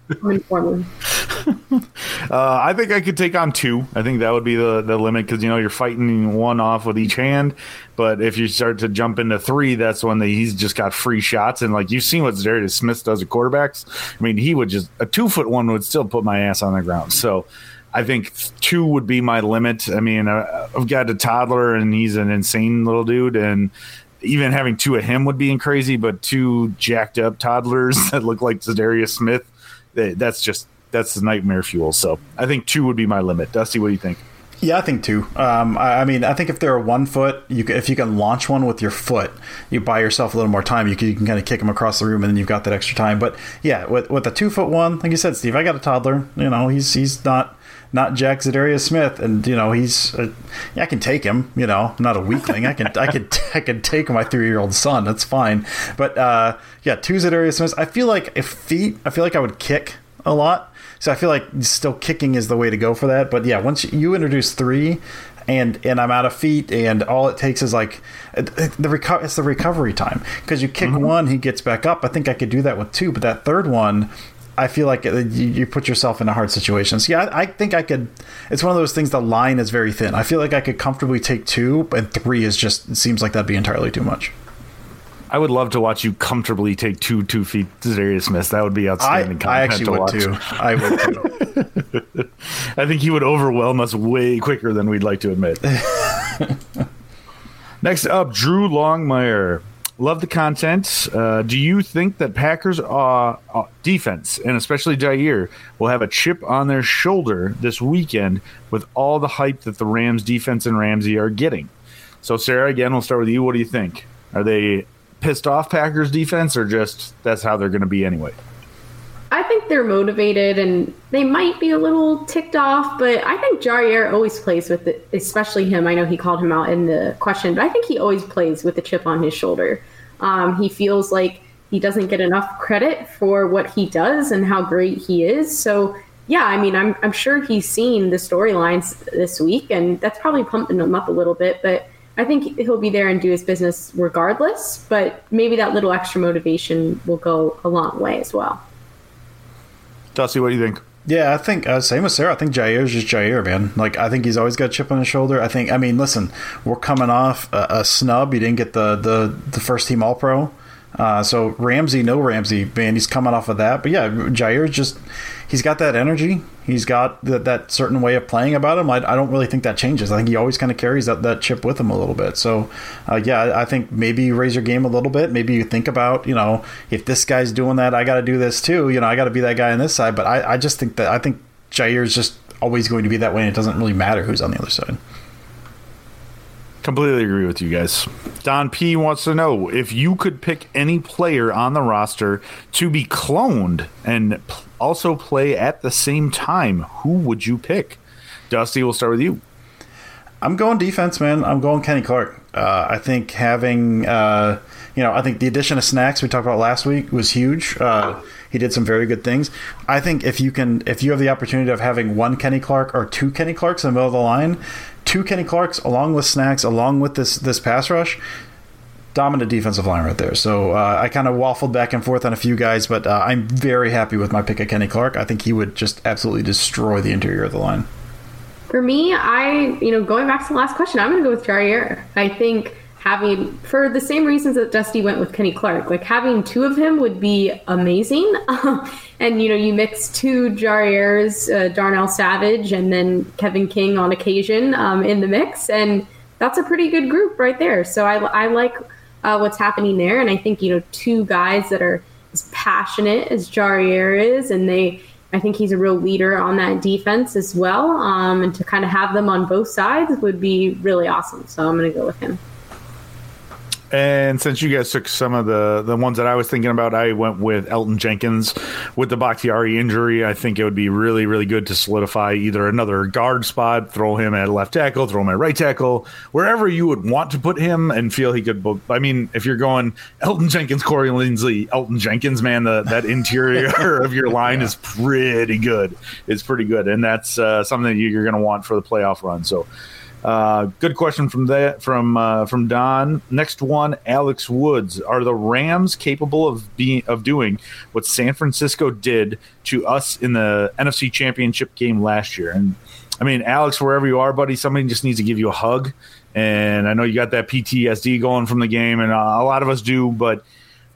Uh, I think I could take on two. I think that would be the, the limit because you know you're fighting one off with each hand, but if you start to jump into three, that's when the, he's just got free shots. And like you've seen what Darius Smith does at quarterbacks. I mean, he would just a two foot one would still put my ass on the ground. So I think two would be my limit. I mean, uh, I've got a toddler and he's an insane little dude, and even having two of him would be crazy. But two jacked up toddlers that look like Za'Darius Smith, that's just that's the nightmare fuel. So I think two would be my limit. Dusty, what do you think? Yeah, I think two. Um, I, I mean, I think if they're a one foot, you can, if you can launch one with your foot, you buy yourself a little more time. You can, you can kind of kick them across the room, and then you've got that extra time. But yeah, with with a two foot one, like you said, Steve, I got a toddler. You know, he's he's not not Jack Za'Darius Smith, and you know he's uh, yeah, I can take him. You know, I'm not a weakling. I can I can I can take my three year old son. That's fine. But uh, yeah, two Za'Darius Smiths. I feel like if feet, I feel like I would kick a lot. So I feel like still kicking is the way to go for that. But yeah, once you introduce three, and and I'm out of feet, and all it takes is like the reco- it's the recovery time because you kick mm-hmm. one, he gets back up. I think I could do that with two, but that third one. I feel like you, you put yourself in a hard situation. So yeah, I, I, think I could. It's one of those things. The line is very thin. I feel like I could comfortably take two, and three is just. It seems like that'd be entirely too much. I would love to watch you comfortably take two two feet Za'Darius Smith. That would be outstanding. I, I actually would watch. too. I would too. I think he would overwhelm us way quicker than we'd like to admit. Next up, Drew Longmire. Love the content. Uh, do you think that Packers uh, uh, defense and especially Jaire will have a chip on their shoulder this weekend with all the hype that the Rams defense and Ramsey are getting? So, Sarah, again, we'll start with you. What do you think? Are they pissed off Packers defense, or just that's how they're going to be anyway? I think they're motivated and they might be a little ticked off, but I think Jaire always plays with it, especially him. I know he called him out in the question, but I think he always plays with the chip on his shoulder. Um, he feels like he doesn't get enough credit for what he does and how great he is. So, yeah, I mean, I'm, I'm sure he's seen the storylines this week, and that's probably pumping him up a little bit, but I think he'll be there and do his business regardless, but maybe that little extra motivation will go a long way as well. Dusty, what do you think? Yeah, I think uh, same with Sarah. I think Jaire's just Jaire, man. Like I think he's always got a chip on his shoulder. I think. I mean, listen, we're coming off a, a snub. He didn't get the the the first team All Pro. Uh, so Ramsey, no Ramsey, man, he's coming off of that. But yeah, Jaire's just he's got that energy. He's got that, that certain way of playing about him. I, I, don't really think that changes. I think he always kind of carries that, that chip with him a little bit. So uh, yeah, I think maybe you raise your game a little bit. Maybe you think about you know if this guy's doing that, I got to do this too. You know, I got to be that guy on this side. But I, I just think that I think Jaire's just always going to be that way, and it doesn't really matter who's on the other side. Completely agree with you guys. Don P wants to know if you could pick any player on the roster to be cloned and also play at the same time, who would you pick? Dusty, we'll start with you. I'm going defense, man. I'm going Kenny Clark. Uh, I think having, uh, you know, I think the addition of snacks we talked about last week was huge. Uh, he did some very good things. I think if you can, if you have the opportunity of having one Kenny Clark or two Kenny Clarks in the middle of the line, two Kenny Clarks along with Snacks, along with this this pass rush, dominant defensive line right there. So uh, I kind of waffled back and forth on a few guys, but uh, I'm very happy with my pick of Kenny Clark. I think he would just absolutely destroy the interior of the line. For me, I you know going back to the last question, I'm going to go with Jaire. I think having for the same reasons that Dusty went with Kenny Clark. Like having two of him would be amazing. and you know, you mix two Jaires, uh, Darnell Savage, and then Kevin King on occasion um, in the mix, and that's a pretty good group right there. So I, I like uh, what's happening there, and I think you know two guys that are as passionate as Jaire is, and they. I think he's a real leader on that defense as well. Um, and to kind of have them on both sides would be really awesome. So I'm going to go with him. And since you guys took some of the the ones that I was thinking about, I went with Elgton Jenkins with the Bakhtiari injury. I think it would be really, really good to solidify either another guard spot, throw him at left tackle, throw him at right tackle, wherever you would want to put him and feel he could. I mean, if you're going Elgton Jenkins, Corey Linsley, Elgton Jenkins, man, the, that interior of your line yeah. is pretty good. It's pretty good, and that's uh, something that you're going to want for the playoff run. So. Uh, good question from that from uh, from Don. Next one, Alex Woods. Are the Rams capable of being of doing what San Francisco did to us in the NFC Championship game last year? And I mean, Alex, wherever you are, buddy, somebody just needs to give you a hug. And I know you got that PTSD going from the game, and uh, a lot of us do. But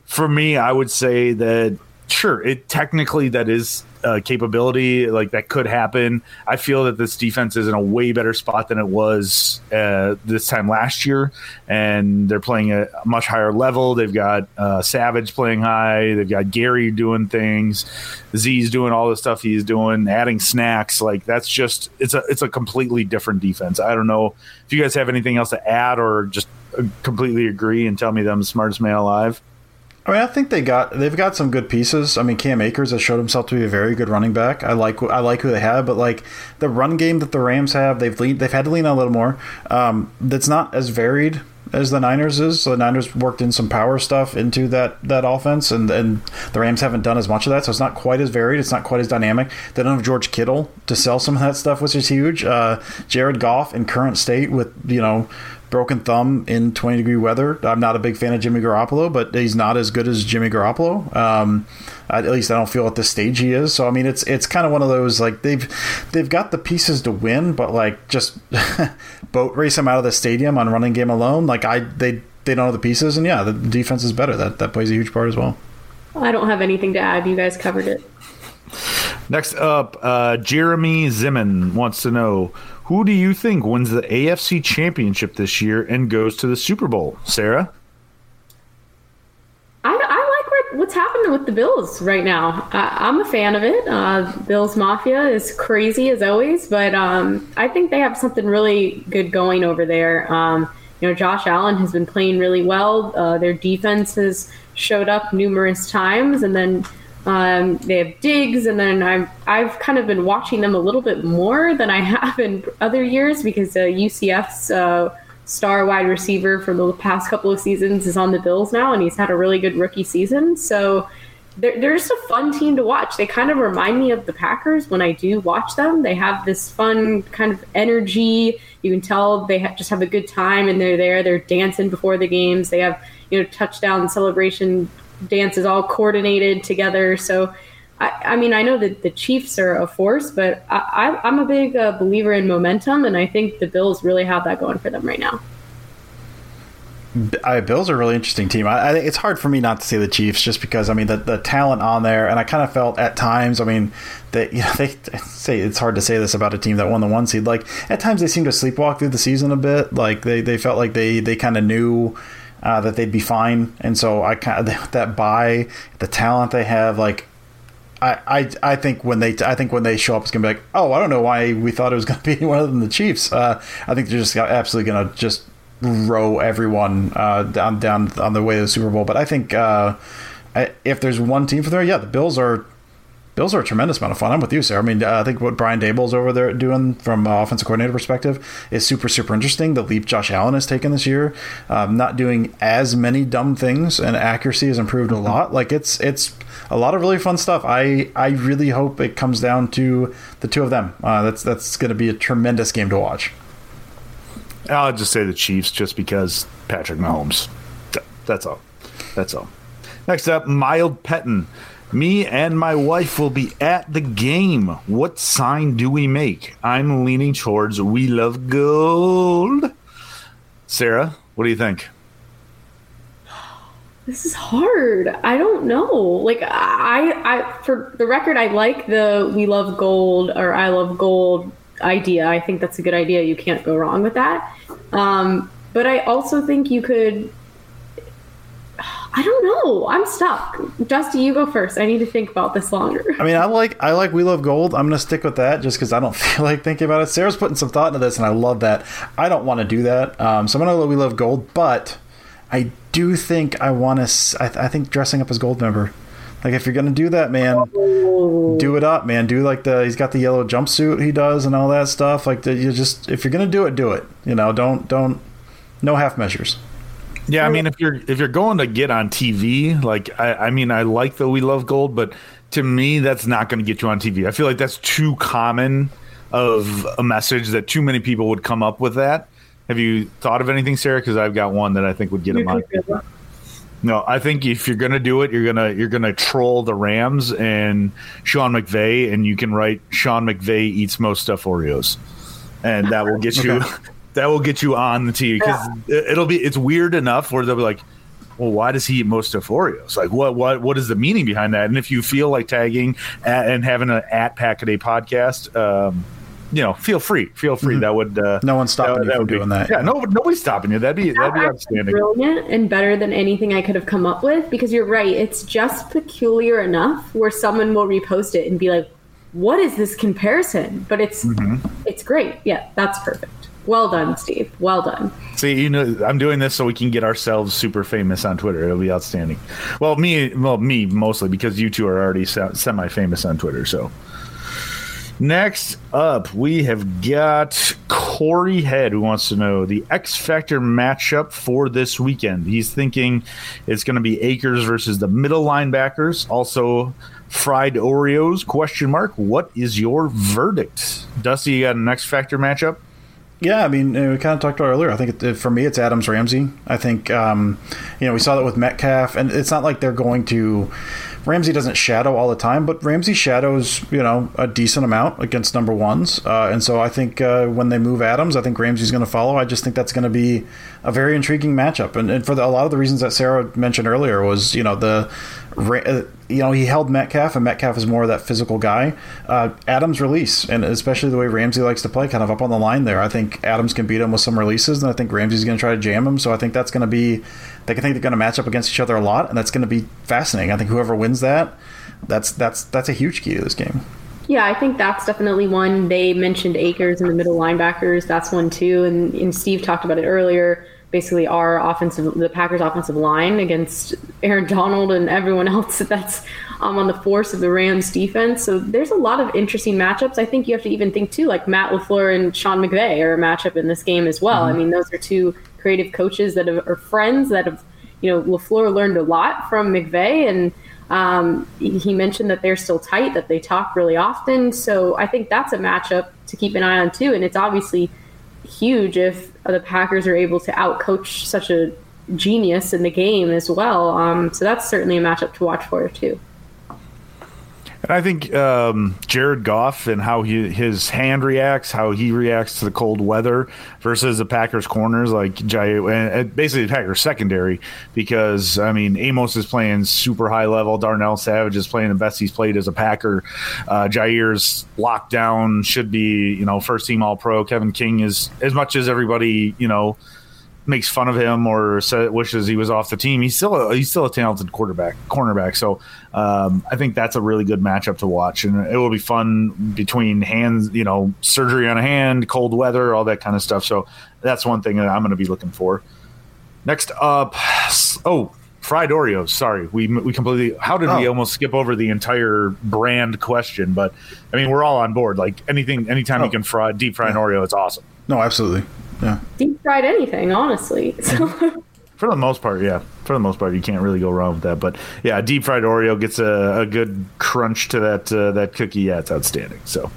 for me, I would say that sure, it technically that is uh, capability like that could happen. I feel that this defense is in a way better spot than it was uh, this time last year, and they're playing a much higher level. They've got uh, Savage playing high. They've got Gary doing things. Z's doing all the stuff he's doing, adding snacks. Like that's just it's a it's a completely different defense. I don't know if you guys have anything else to add or just uh, completely agree and tell me that I'm the smartest man alive. I mean, I think they got they've got some good pieces. I mean, Cam Akers has showed himself to be a very good running back. I like I like who they have, but like the run game that the Rams have, they've leaned, they've had to lean a little more. Um, that's not as varied as the Niners is. So the Niners worked in some power stuff into that that offense, and and the Rams haven't done as much of that. So it's not quite as varied. It's not quite as dynamic. They don't have George Kittle to sell some of that stuff, which is huge. Uh, Jared Goff in current state with you know broken thumb in 20 degree weather. I'm not a big fan of Jimmy Garoppolo, but he's not as good as Jimmy Garoppolo. Um, at least I don't feel at this stage he is. So I mean, it's it's kind of one of those like they've they've got the pieces to win, but like just boat race him out of the stadium on running game alone. Like I they they don't have the pieces, and yeah, the defense is better. That that plays a huge part as well. I don't have anything to add. You guys covered it. Next up, uh, Jeremy Zimmon wants to know who do you think wins the AFC Championship this year and goes to the Super Bowl? Sarah? I, I like what, what's happening with the Bills right now. I, am a fan of it. Uh, Bills Mafia is crazy as always, but um, I think they have something really good going over there. Um, you know, Josh Allen has been playing really well. Uh, their defense has showed up numerous times, and then um, they have Diggs, and then I'm I've kind of been watching them a little bit more than I have in other years because uh, UCF's uh, star wide receiver for the past couple of seasons is on the Bills now, and he's had a really good rookie season. So they're, they're just a fun team to watch. They kind of remind me of the Packers when I do watch them. They have this fun kind of energy. You can tell they ha- just have a good time, and they're there. They're dancing before the games. They have you know touchdown celebration dance is all coordinated together. So, I, I mean, I know that the Chiefs are a force, but I, am a big uh, believer in momentum, and I think the Bills really have that going for them right now. I, Bills are a really interesting team. I, I, think it's hard for me not to say the Chiefs just because I mean the, the talent on there, and I kind of felt at times. I mean, that you know they say it's hard to say this about a team that won the one seed. Like at times they seem to sleepwalk through the season a bit. Like they, they felt like they they kind of knew uh, that they'd be fine. And so I kind of that buy the talent they have, like I, I, I think when they I think when they show up, it's gonna be like, oh, I don't know why we thought it was gonna be anyone other than the Chiefs. Uh, I think they're just absolutely gonna just row everyone uh, down down on the way to the Super Bowl. But I think uh, if there's one team for there, yeah, the Bills are Bills are a tremendous amount of fun. I'm with you, Sarah. I mean, uh, I think what Brian Daboll's over there doing from uh, offensive coordinator perspective is super, super interesting. The leap Josh Allen has taken this year, um, not doing as many dumb things, and accuracy has improved a mm-hmm. lot. Like it's it's a lot of really fun stuff. I I really hope it comes down to the two of them. Uh, that's that's going to be a tremendous game to watch. I'll just say the Chiefs, just because Patrick Mahomes. That's all. That's all. Next up, Mild Petton. Me and my wife will be at the game. What sign do we make? I'm leaning towards we love gold. Sarah, what do you think? This is hard. I don't know. Like I I for the record I like the we love gold or I love gold idea. I think that's a good idea. You can't go wrong with that. Um, but I also think you could I don't know. I'm stuck. Dusty, you go first. I need to think about this longer. I mean, I like I like We Love Gold. I'm going to stick with that just because I don't feel like thinking about it. Sarah's putting some thought into this, and I love that. I don't want to do that, um, so I'm going to We Love Gold. But I do think I want to. I, th- I, think dressing up as Goldmember. Like if you're gonna do that, man, oh. do it up, man. Do like the he's got the yellow jumpsuit he does and all that stuff. Like the, you just if you're gonna do it, do it. You know, don't don't no half measures. Yeah, I mean, if you're if you're going to get on TV, like I, I mean, I like the We Love Gold, but to me, that's not going to get you on TV. I feel like that's too common of a message that too many people would come up with that. Have you thought of anything, Sarah? Because I've got one that I think would get them on. No, I think if you're gonna do it, you're gonna you're gonna troll the Rams and Sean McVay, and you can write Sean McVay eats most Stuf Oreos, and that will get okay. you that will get you on the TV because yeah. it'll be it's weird enough where they'll be like, well, why does he eat most of Oreos? Like, what what what is the meaning behind that? And if you feel like tagging at, and having an at Pack a Day podcast, um, you know, feel free, feel free. Mm-hmm. That would uh, no one's stopping that, you from be, doing that. Yeah, no, nobody's stopping you. That'd be that'd be outstanding. Brilliant and better than anything I could have come up with because you're right. It's just peculiar enough where someone will repost it and be like, "What is this comparison?" But it's mm-hmm. it's great. Yeah, that's perfect. Well done, Steve. Well done. See, you know, I'm doing this so we can get ourselves super famous on Twitter. It'll be outstanding. Well, me, well, me mostly because you two are already semi-famous on Twitter. So, next up, we have got Corey Head, who wants to know the X Factor matchup for this weekend. He's thinking it's going to be Akers versus the middle linebackers. Also, fried Oreos? Question mark. What is your verdict, Dusty? You got an X Factor matchup? Yeah, I mean, we kind of talked about earlier. I think it, for me, it's Adams Ramsey. I think, um, you know, we saw that with Metcalf, and it's not like they're going to Ramsey doesn't shadow all the time, but Ramsey shadows, you know, a decent amount against number ones. Uh, and so I think uh, when they move Adams, I think Ramsey's going to follow. I just think that's going to be a very intriguing matchup. And, and for the, a lot of the reasons that Sarah mentioned earlier was, you know, the you know, he held Metcalf, and Metcalf is more of that physical guy. Uh, Adams release, and especially the way Ramsey likes to play, kind of up on the line there. I think Adams can beat him with some releases, and I think Ramsey's going to try to jam him. So I think that's going to be, they think they're going to match up against each other a lot, and that's going to be fascinating. I think whoever wins that, that's that's that's a huge key to this game. Yeah, I think that's definitely one. They mentioned Akers and the middle linebackers. That's one too, and, and Steve talked about it earlier basically our offensive, the Packers' offensive line against Aaron Donald and everyone else that's um, on the force of the Rams' defense. So there's a lot of interesting matchups. I think you have to even think too, like Matt LaFleur and Sean McVay are a matchup in this game as well. Mm-hmm. I mean, those are two creative coaches that are friends that have, you know, LaFleur learned a lot from McVay and. Um, he mentioned that they're still tight, that they talk really often. So I think that's a matchup to keep an eye on too. And it's obviously huge if the Packers are able to outcoach such a genius in the game as well. Um, so that's certainly a matchup to watch for too. And I think um, Jared Goff and how he, his hand reacts, how he reacts to the cold weather versus the Packers corners, like Jaire, and basically the Packers secondary, because I mean Amos is playing super high level, Darnell Savage is playing the best he's played as a Packer. Uh, Jaire's locked down, should be you know first team All Pro. Kevin King is as much as everybody you know makes fun of him or said, wishes he was off the team, he's still a, he's still a talented quarterback cornerback. So um, I think that's a really good matchup to watch, and it will be fun between hands, you know, surgery on a hand, cold weather, all that kind of stuff. So that's one thing that I'm going to be looking for. Next up, oh, fried Oreos. Sorry, we we completely. How did oh. we almost skip over the entire brand question? But I mean, we're all on board. Like anything, anytime oh. you can fry deep fry an Oreo, it's awesome. No, absolutely. Yeah. Deep fried anything, honestly. So. For the most part, yeah. For the most part, you can't really go wrong with that. But yeah, deep fried Oreo gets a, a good crunch to that uh, that cookie. Yeah, it's outstanding. So,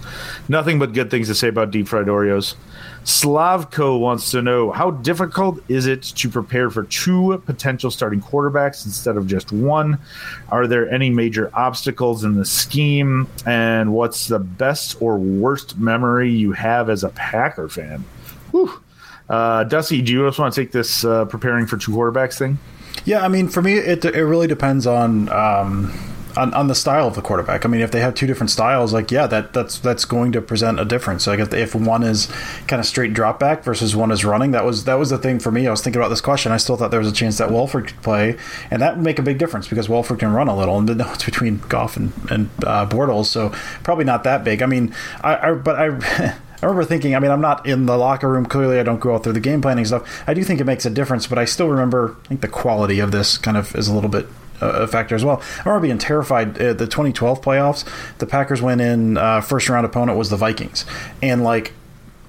nothing but good things to say about deep fried Oreos. Slavko wants to know how difficult is it to prepare for two potential starting quarterbacks instead of just one? Are there any major obstacles in the scheme? And what's the best or worst memory you have as a Packer fan? Whew. Uh, Dusty, do you just want to take this uh, preparing for two quarterbacks thing? Yeah, I mean, for me, it it really depends on. Um, on, on the style of the quarterback. I mean, if they have two different styles, like yeah, that that's that's going to present a difference. Like if, if one is kind of straight drop back versus one is running, that was that was the thing for me. I was thinking about this question. I still thought there was a chance that Wolford could play, and that would make a big difference because Wolford can run a little, and no, it's between Goff and and uh, Bortles, so probably not that big. I mean, I, I but I. I remember thinking, I mean, I'm not in the locker room. Clearly, I don't go out through the game planning stuff. I do think it makes a difference, but I still remember, I think the quality of this kind of is a little bit uh, a factor as well. I remember being terrified at the 2012 playoffs. The Packers went in, uh, first round opponent was the Vikings. And like,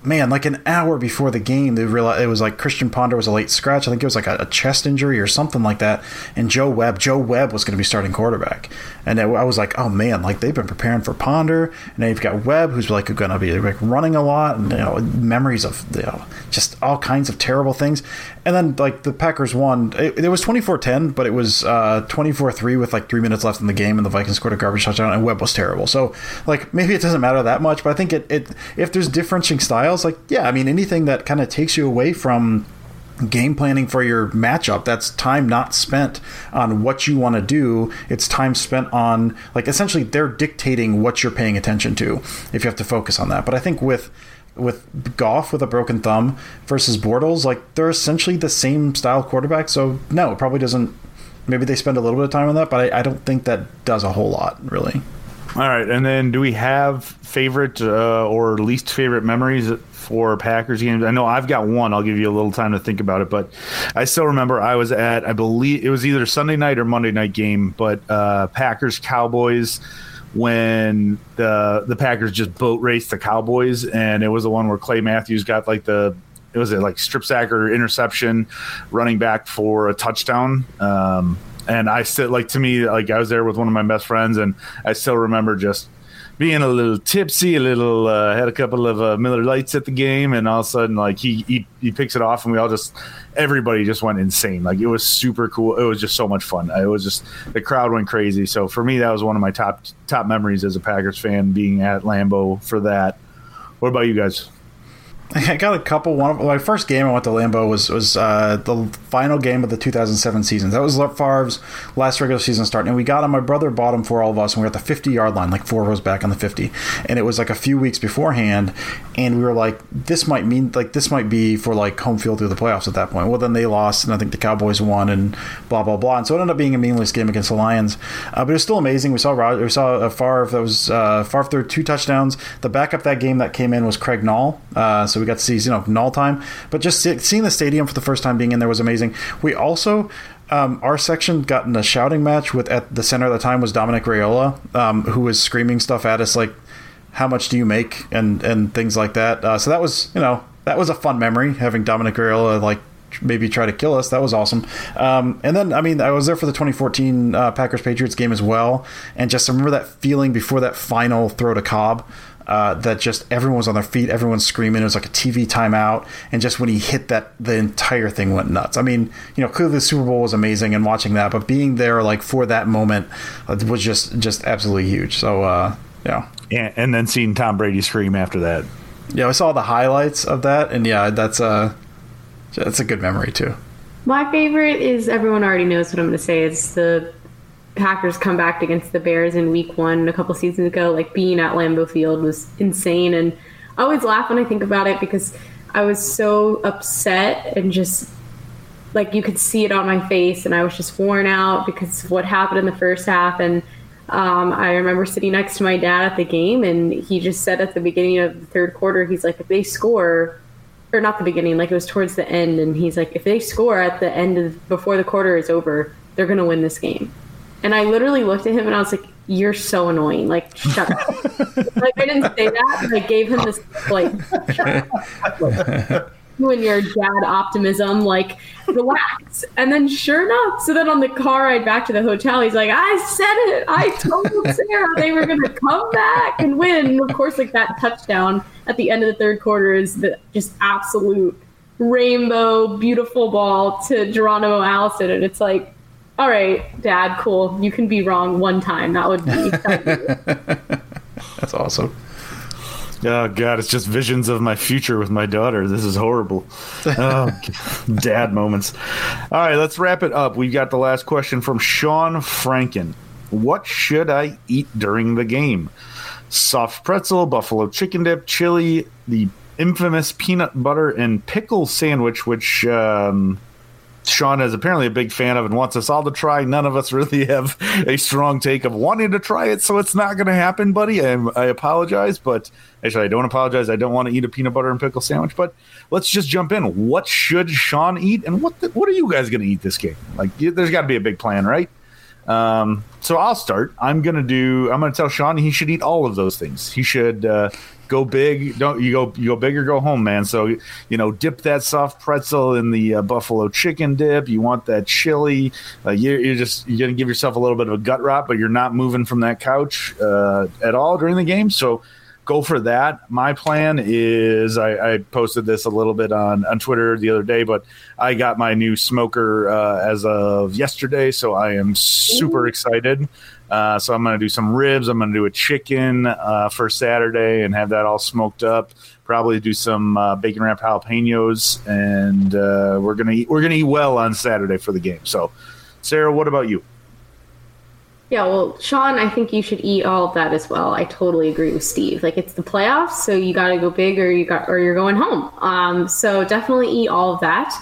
man, like an hour before the game, they realized it was like Christian Ponder was a late scratch. I think it was like a, a chest injury or something like that. And Joe Webb, Joe Webb was going to be starting quarterback. And I was like, oh man, like they've been preparing for Ponder, and now you've got Webb, who's like going to be like running a lot, and you know memories of you know just all kinds of terrible things. And then like the Packers won. It, it was 24-10, but it was uh, 24-3 with like three minutes left in the game, and the Vikings scored a garbage touchdown, and Webb was terrible. So like maybe it doesn't matter that much, but I think it, it if there's differentiating styles, like yeah, I mean anything that kind of takes you away from game planning for your matchup that's time not spent on what you want to do it's time spent on like essentially they're dictating what you're paying attention to if you have to focus on that but i think with with Goff with a broken thumb versus Bortles, like they're essentially the same style quarterback. So no, it probably doesn't. Maybe they spend a little bit of time on that, but I, I don't think that does a whole lot really. All right, and then do we have favorite uh, or least favorite memories for Packers games? I know I've got one. I'll give you a little time to think about it, but I still remember I was at I believe it was either Sunday night or Monday night game, but uh, Packers Cowboys when the the Packers just boat raced the Cowboys, and it was the one where Clay Matthews got like the it was a like strip sack or interception, running back for a touchdown. Um, and I still like to me like I was there with one of my best friends, and I still remember just being a little tipsy, a little uh, had a couple of uh, Miller Lights at the game, and all of a sudden like he, he he picks it off, and we all just everybody just went insane. Like it was super cool. It was just so much fun. It was just the crowd went crazy. So for me, that was one of my top top memories as a Packers fan, being at Lambeau for that. What about you guys? I got a couple. One of my first game I went to Lambeau was was uh, the final game of the 2007 season. That was Favre's last regular season start, and we got him. My brother bought him for all of us, and we were at the 50 yard line, like four rows back on the 50. And it was like a few weeks beforehand, and we were like, this might mean like this might be for like home field through the playoffs at that point. Well, then they lost, and I think the Cowboys won, and blah blah blah. And so it ended up being a meaningless game against the Lions, uh, but it was still amazing. We saw Roger, we saw a Favre that was uh, Favre threw two touchdowns. The backup that game that came in was Craig Nall, uh, so we got to see you know null time. But just seeing the stadium for the first time being in there was amazing. We also um, our section got in a shouting match with at the center of the time was Dominic Raiola, um, who was screaming stuff at us like, "How much do you make?" and and things like that. Uh, so that was you know that was a fun memory having Dominic Raiola like maybe try to kill us. That was awesome. Um, and then, I mean, I was there for the 2014 uh, Packers Patriots game as well. And just remember that feeling before that final throw to Cobb. Uh, that just everyone was on their feet, everyone's screaming. It was like a TV timeout, and just when he hit that, the entire thing went nuts. I mean, you know, clearly the Super Bowl was amazing, and watching that, but being there like for that moment uh, was just just absolutely huge. So, uh, yeah, and, and then seeing Tom Brady scream after that. Yeah, I saw the highlights of that, and yeah, that's uh that's a good memory too. My favorite is everyone already knows what I'm going to say. It's the Packers comeback against the Bears in Week One a couple seasons ago. Like being at Lambeau Field was insane, and I always laugh when I think about it because I was so upset and just like you could see it on my face, and I was just worn out because of what happened in the first half. And um, I remember sitting next to my dad at the game, and he just said at the beginning of the third quarter, he's like, "If they score." Or not the beginning, like it was towards the end, and he's like, if they score at the end of before the quarter is over, they're gonna win this game. And I literally looked at him and I was like, "You're so annoying! Like, shut up!" like I didn't say that, but I gave him this like, shut up. you and your dad optimism, like, relax. And then, sure enough, so then on the car ride back to the hotel, he's like, "I said it! I told Sarah they were gonna come back and win." And of course, like that touchdown at the end of the third quarter is the just absolute rainbow, beautiful ball to Geronimo Allison, and it's like all right, Dad, cool. You can be wrong one time. That would be. That's awesome. Oh God, it's just visions of my future with my daughter. This is horrible. Oh, dad moments. All right, let's wrap it up. We've got the last question from Sean Franken. What should I eat during the game? Soft pretzel, buffalo chicken dip, chili, the infamous peanut butter and pickle sandwich, which um, Sean is apparently a big fan of and wants us all to try. None of us really have a strong take of wanting to try it, so it's not going to happen, buddy. I, I, apologize, but actually, I don't apologize. I don't want to eat a peanut butter and pickle sandwich, but let's just jump in. What should Sean eat, and what the, what are you guys going to eat this game? Like, there's got to be a big plan, right? Um, so I'll start. I'm gonna do. I'm gonna tell Sean he should eat all of those things. He should uh, go big. Don't you go you go big or go home, man. So you know, dip that soft pretzel in the uh, buffalo chicken dip. You want that chili. Uh, you're, you're, just you're gonna give yourself a little bit of a gut rot, but you're not moving from that couch uh, at all during the game. So go for that. My plan is I, I, posted this a little bit on, on Twitter the other day, but I got my new smoker uh, as of yesterday, so I am super excited. Uh, so I'm going to do some ribs. I'm going to do a chicken uh, for Saturday and have that all smoked up. Probably do some uh, bacon wrapped jalapenos, and uh, we're gonna eat. We're gonna eat well on Saturday for the game. So, Sarah, what about you? Yeah, well, Sean, I think you should eat all of that as well. I totally agree with Steve. Like it's the playoffs, so you got to go big, or you got, or you're going home. Um, so definitely eat all of that.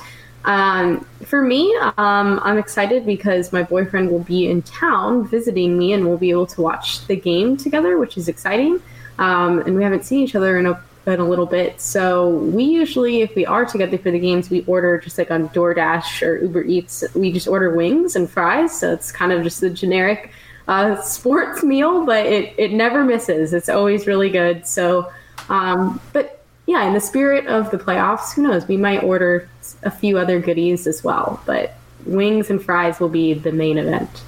Um, for me, um, I'm excited because my boyfriend will be in town visiting me, and we'll be able to watch the game together, which is exciting. Um, and we haven't seen each other in a in a little bit. So we usually, if we are together for the games, we order just like on DoorDash or Uber Eats. We just order wings and fries. So it's kind of just the generic a sports meal, but it, it never misses. It's always really good. So, um, but yeah, in the spirit of the playoffs, who knows? We might order a few other goodies as well, but wings and fries will be the main event.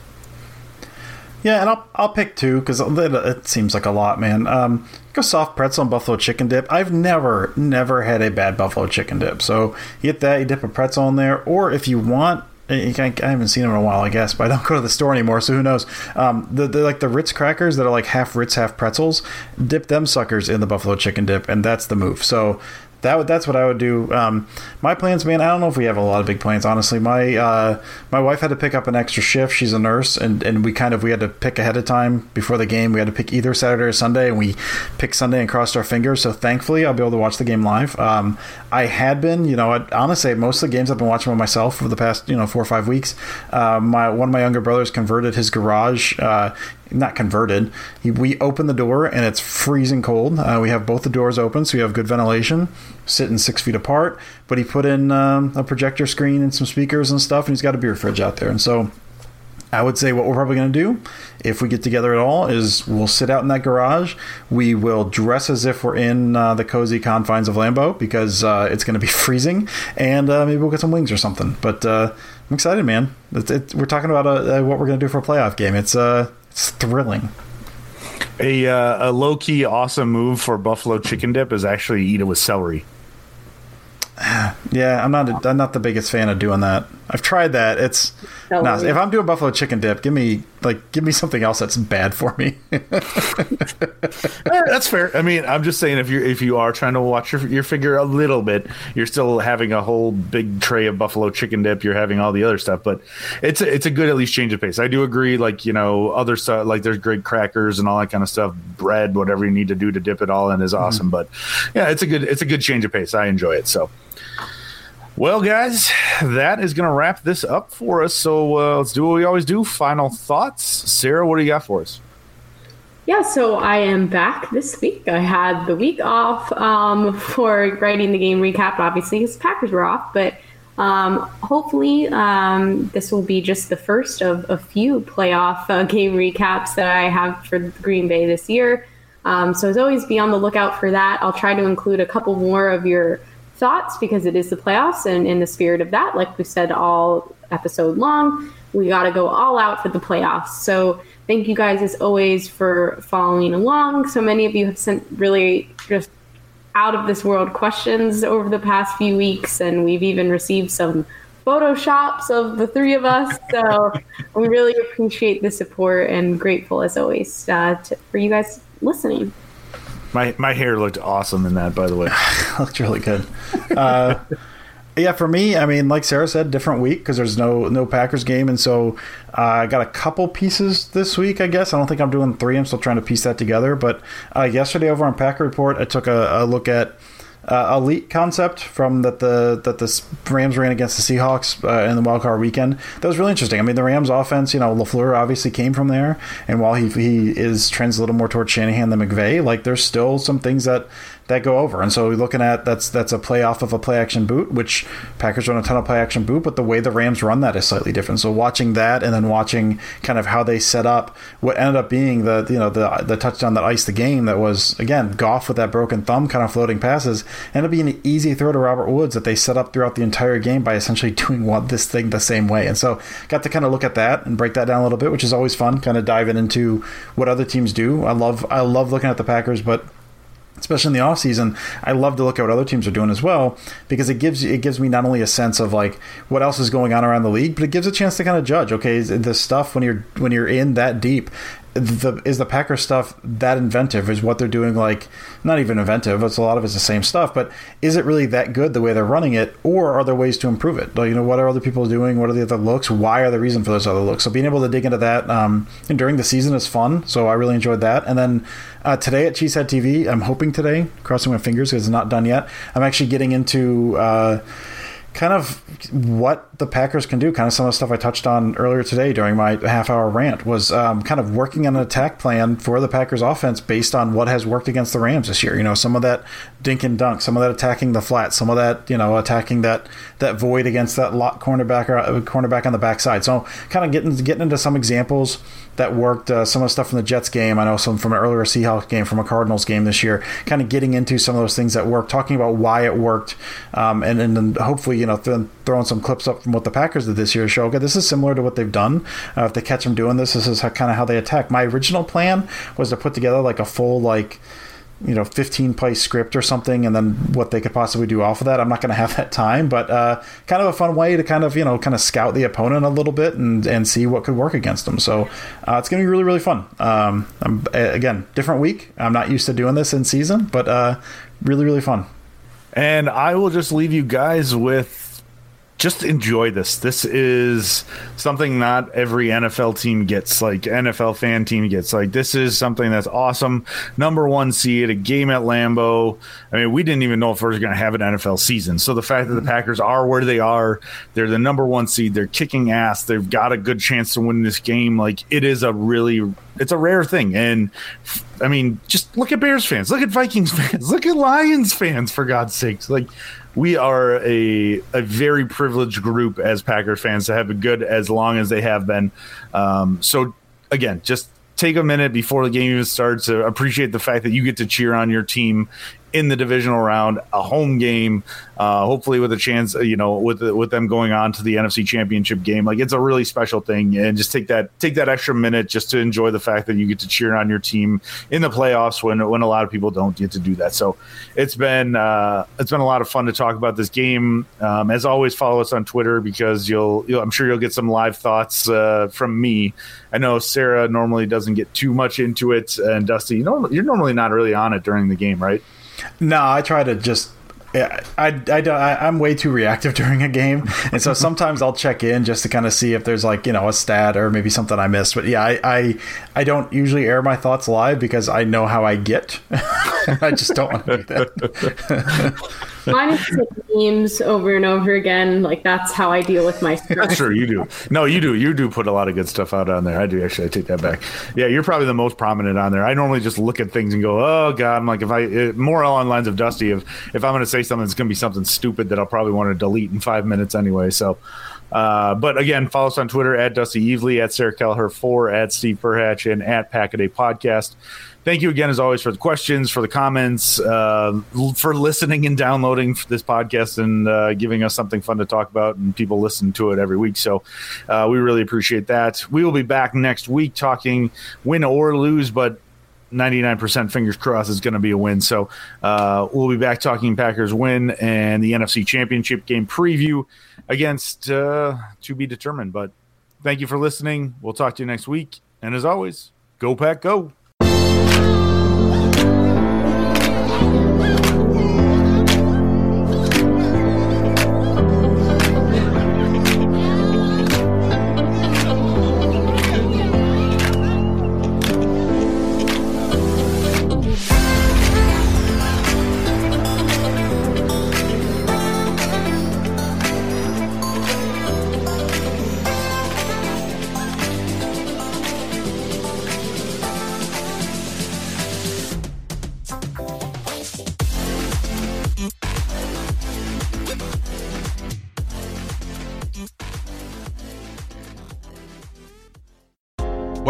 Yeah, and I'll I'll pick two because it, seems like a lot, man. Um, go soft pretzel and buffalo chicken dip. I've never never had a bad buffalo chicken dip. So you get that, you dip a pretzel in there, or if you want. I haven't seen them in a while, I guess, but I don't go to the store anymore, so who knows? Um, the, the like the Ritz crackers that are like half Ritz, half pretzels. Dip them suckers in the buffalo chicken dip, and that's the move. So that that's what I would do. Um, my plans, man. I don't know if we have a lot of big plans. Honestly, my uh, my wife had to pick up an extra shift. She's a nurse, and, and we kind of we had to pick ahead of time before the game. We had to pick either Saturday or Sunday, and we picked Sunday and crossed our fingers. So thankfully, I'll be able to watch the game live. Um, I had been, you know, I, honestly, most of the games I've been watching by myself for the past you know four or five weeks. Uh, my one of my younger brothers converted his garage. Uh, not converted. We open the door and it's freezing cold. Uh, we have both the doors open, so we have good ventilation, sitting six feet apart. But he put in um, a projector screen and some speakers and stuff, and he's got a beer fridge out there. And so I would say what we're probably going to do, if we get together at all, is we'll sit out in that garage. We will dress as if we're in uh, the cozy confines of Lambeau because uh, it's going to be freezing, and uh, maybe we'll get some wings or something. But uh, I'm excited, man. It, we're talking about uh, what we're going to do for a playoff game. It's uh, it's thrilling. A, uh, a low key awesome move for buffalo chicken dip is actually eat it with celery. Yeah, I'm not. A, I'm not the biggest fan of doing that. I've tried that. It's no. If I'm doing buffalo chicken dip, give me like give me something else that's bad for me. that's fair. I mean, I'm just saying if you if you are trying to watch your your figure a little bit, you're still having a whole big tray of buffalo chicken dip. You're having all the other stuff, but it's a, it's a good at least change of pace. I do agree. Like you know, other stuff like there's great crackers and all that kind of stuff. Bread, whatever you need to do to dip it all in is awesome. Mm-hmm. But yeah, it's a good it's a good change of pace. I enjoy it so. Well, guys, that is going to wrap this up for us. So uh, let's do what we always do. Final thoughts. Sarah, what do you got for us? Yeah, so I am back this week. I had the week off um, for writing the game recap, obviously, because Packers were off. But um, hopefully, um, this will be just the first of a few playoff uh, game recaps that I have for Green Bay this year. Um, so, as always, be on the lookout for that. I'll try to include a couple more of your thoughts because it is the playoffs. And in the spirit of that, like we said all episode long, we got to go all out for the playoffs. So thank you guys as always for following along. So many of you have sent really just out of this world questions over the past few weeks, and we've even received some photoshops of the three of us. So we really appreciate the support and grateful as always uh, to, for you guys listening. My my hair looked awesome in that, by the way. looked really good. Uh, yeah, for me, I mean, like Sarah said, different week because there's no no Packers game, and so uh, I got a couple pieces this week. I guess I don't think I'm doing three. I'm still trying to piece that together. But uh, yesterday over on Packer Report, I took a, a look at uh, elite concept from that the that the Rams ran against the Seahawks uh, in the wild card weekend. That was really interesting. I mean, the Rams offense, you know, Lafleur obviously came from there, and while he he is trends a little more towards Shanahan than McVay, like there's still some things that that go over. And so we're looking at that's that's a play off of a play action boot, which Packers run a ton of play action boot, but the way the Rams run that is slightly different. So watching that and then watching kind of how they set up what ended up being the you know the the touchdown that iced the game that was again Goff with that broken thumb kind of floating passes ended up being an easy throw to Robert Woods that they set up throughout the entire game by essentially doing this thing the same way. And so got to kind of look at that and break that down a little bit, which is always fun, kind of diving into what other teams do. I love I love looking at the Packers, but especially in the off season, I love to look at what other teams are doing as well because it gives it gives me not only a sense of like what else is going on around the league, but it gives a chance to kind of judge. Okay, the stuff when you're when you're in that deep, the is the Packer stuff that inventive? Is what they're doing like not even inventive? It's a lot of it's the same stuff, but is it really that good the way they're running it, or are there ways to improve it? Like, you know, what are other people doing? What are the other looks? Why are the reason for those other looks? So being able to dig into that um, and during the season is fun. So I really enjoyed that. And then uh, today at Cheesehead TV, I'm hoping today, crossing my fingers because it's not done yet. I'm actually getting into. Uh, kind of what the Packers can do. Kind of some of the stuff I touched on earlier today during my half hour rant was um, kind of working on an attack plan for the Packers offense based on what has worked against the Rams this year. You know, some of that dink and dunk, some of that attacking the flat, some of that you know attacking that that void against that lot cornerback or uh, cornerback on the backside. So kind of getting getting into some examples that worked. Uh, some of the stuff from the Jets game, I know some from an earlier Seahawks game, from a Cardinals game this year. Kind of getting into some of those things that work, talking about why it worked, um, and and then hopefully you know th- throwing some clips up from what the Packers did this year show okay this is similar to what they've done. Uh, if they catch them doing this, this is kind of how they attack. My original plan was to put together like a full like you know 15 play script or something and then what they could possibly do off of that i'm not going to have that time but uh, kind of a fun way to kind of you know kind of scout the opponent a little bit and and see what could work against them. So uh, it's going to be really really fun. Um, again different week. I'm not used to doing this in season but uh, really really fun. And i will just leave you guys with just enjoy this. This is something not every NFL team gets, like NFL fan team gets. Like this is something that's awesome. Number one seed, a game at Lambeau. I mean, we didn't even know if we were going to have an NFL season. So the fact that the mm-hmm. Packers are where they are, they're the number one seed. They're kicking ass. They've got a good chance to win this game. Like it is a really, it's a rare thing. And I mean, just look at Bears fans, look at Vikings fans, look at Lions fans. For God's sakes, like we are a a very privileged group as Packers fans to have been good as long as they have been. Um, so again, just take a minute before the game even starts to appreciate the fact that you get to cheer on your team in the divisional round, a home game, uh, hopefully with a chance, you know, with with them going on to the NFC Championship game. Like it's a really special thing, and just take that take that extra minute just to enjoy the fact that you get to cheer on your team in the playoffs when when a lot of people don't get to do that. So it's been uh, it's been a lot of fun to talk about this game. Um, as always, follow us on Twitter because you'll, you'll I'm sure you'll get some live thoughts uh, from me. I know Sarah normally doesn't get too much into it, and Dusty, you know, you're normally not really on it during the game, right? No, I try to just yeah, I, I, I, am way too reactive during a game. And so sometimes I'll check in just to kind of see if there's like, you know, a stat or maybe something I missed. But yeah, I, I, I don't usually air my thoughts live because I know how I get. I just don't want to do that. Mine is memes over and over again. Like that's how I deal with my stress. That's true. You do. No, you do. You do put a lot of good stuff out on there. I do actually. I take that back. Yeah, you're probably the most prominent on there. I normally just look at things and go, "Oh God!" I'm like, if I it, more along lines of Dusty. If if I'm going to say something, it's going to be something stupid that I'll probably want to delete in five minutes anyway. So. Uh, but again, follow us on Twitter at Dusty Evely, at Sarah Kelleher, 4 at Steve Perhatch, and at Packaday Podcast thank you again, as always, for the questions, for the comments, uh, for listening and downloading this podcast and uh, giving us something fun to talk about. And people listen to it every week. So uh, we really appreciate that. We will be back next week talking win or lose, but 99% fingers crossed is going to be a win. So uh, we'll be back talking Packers win and the NFC Championship game preview against uh, to be determined. But thank you for listening. We'll talk to you next week. And as always, go pack, go.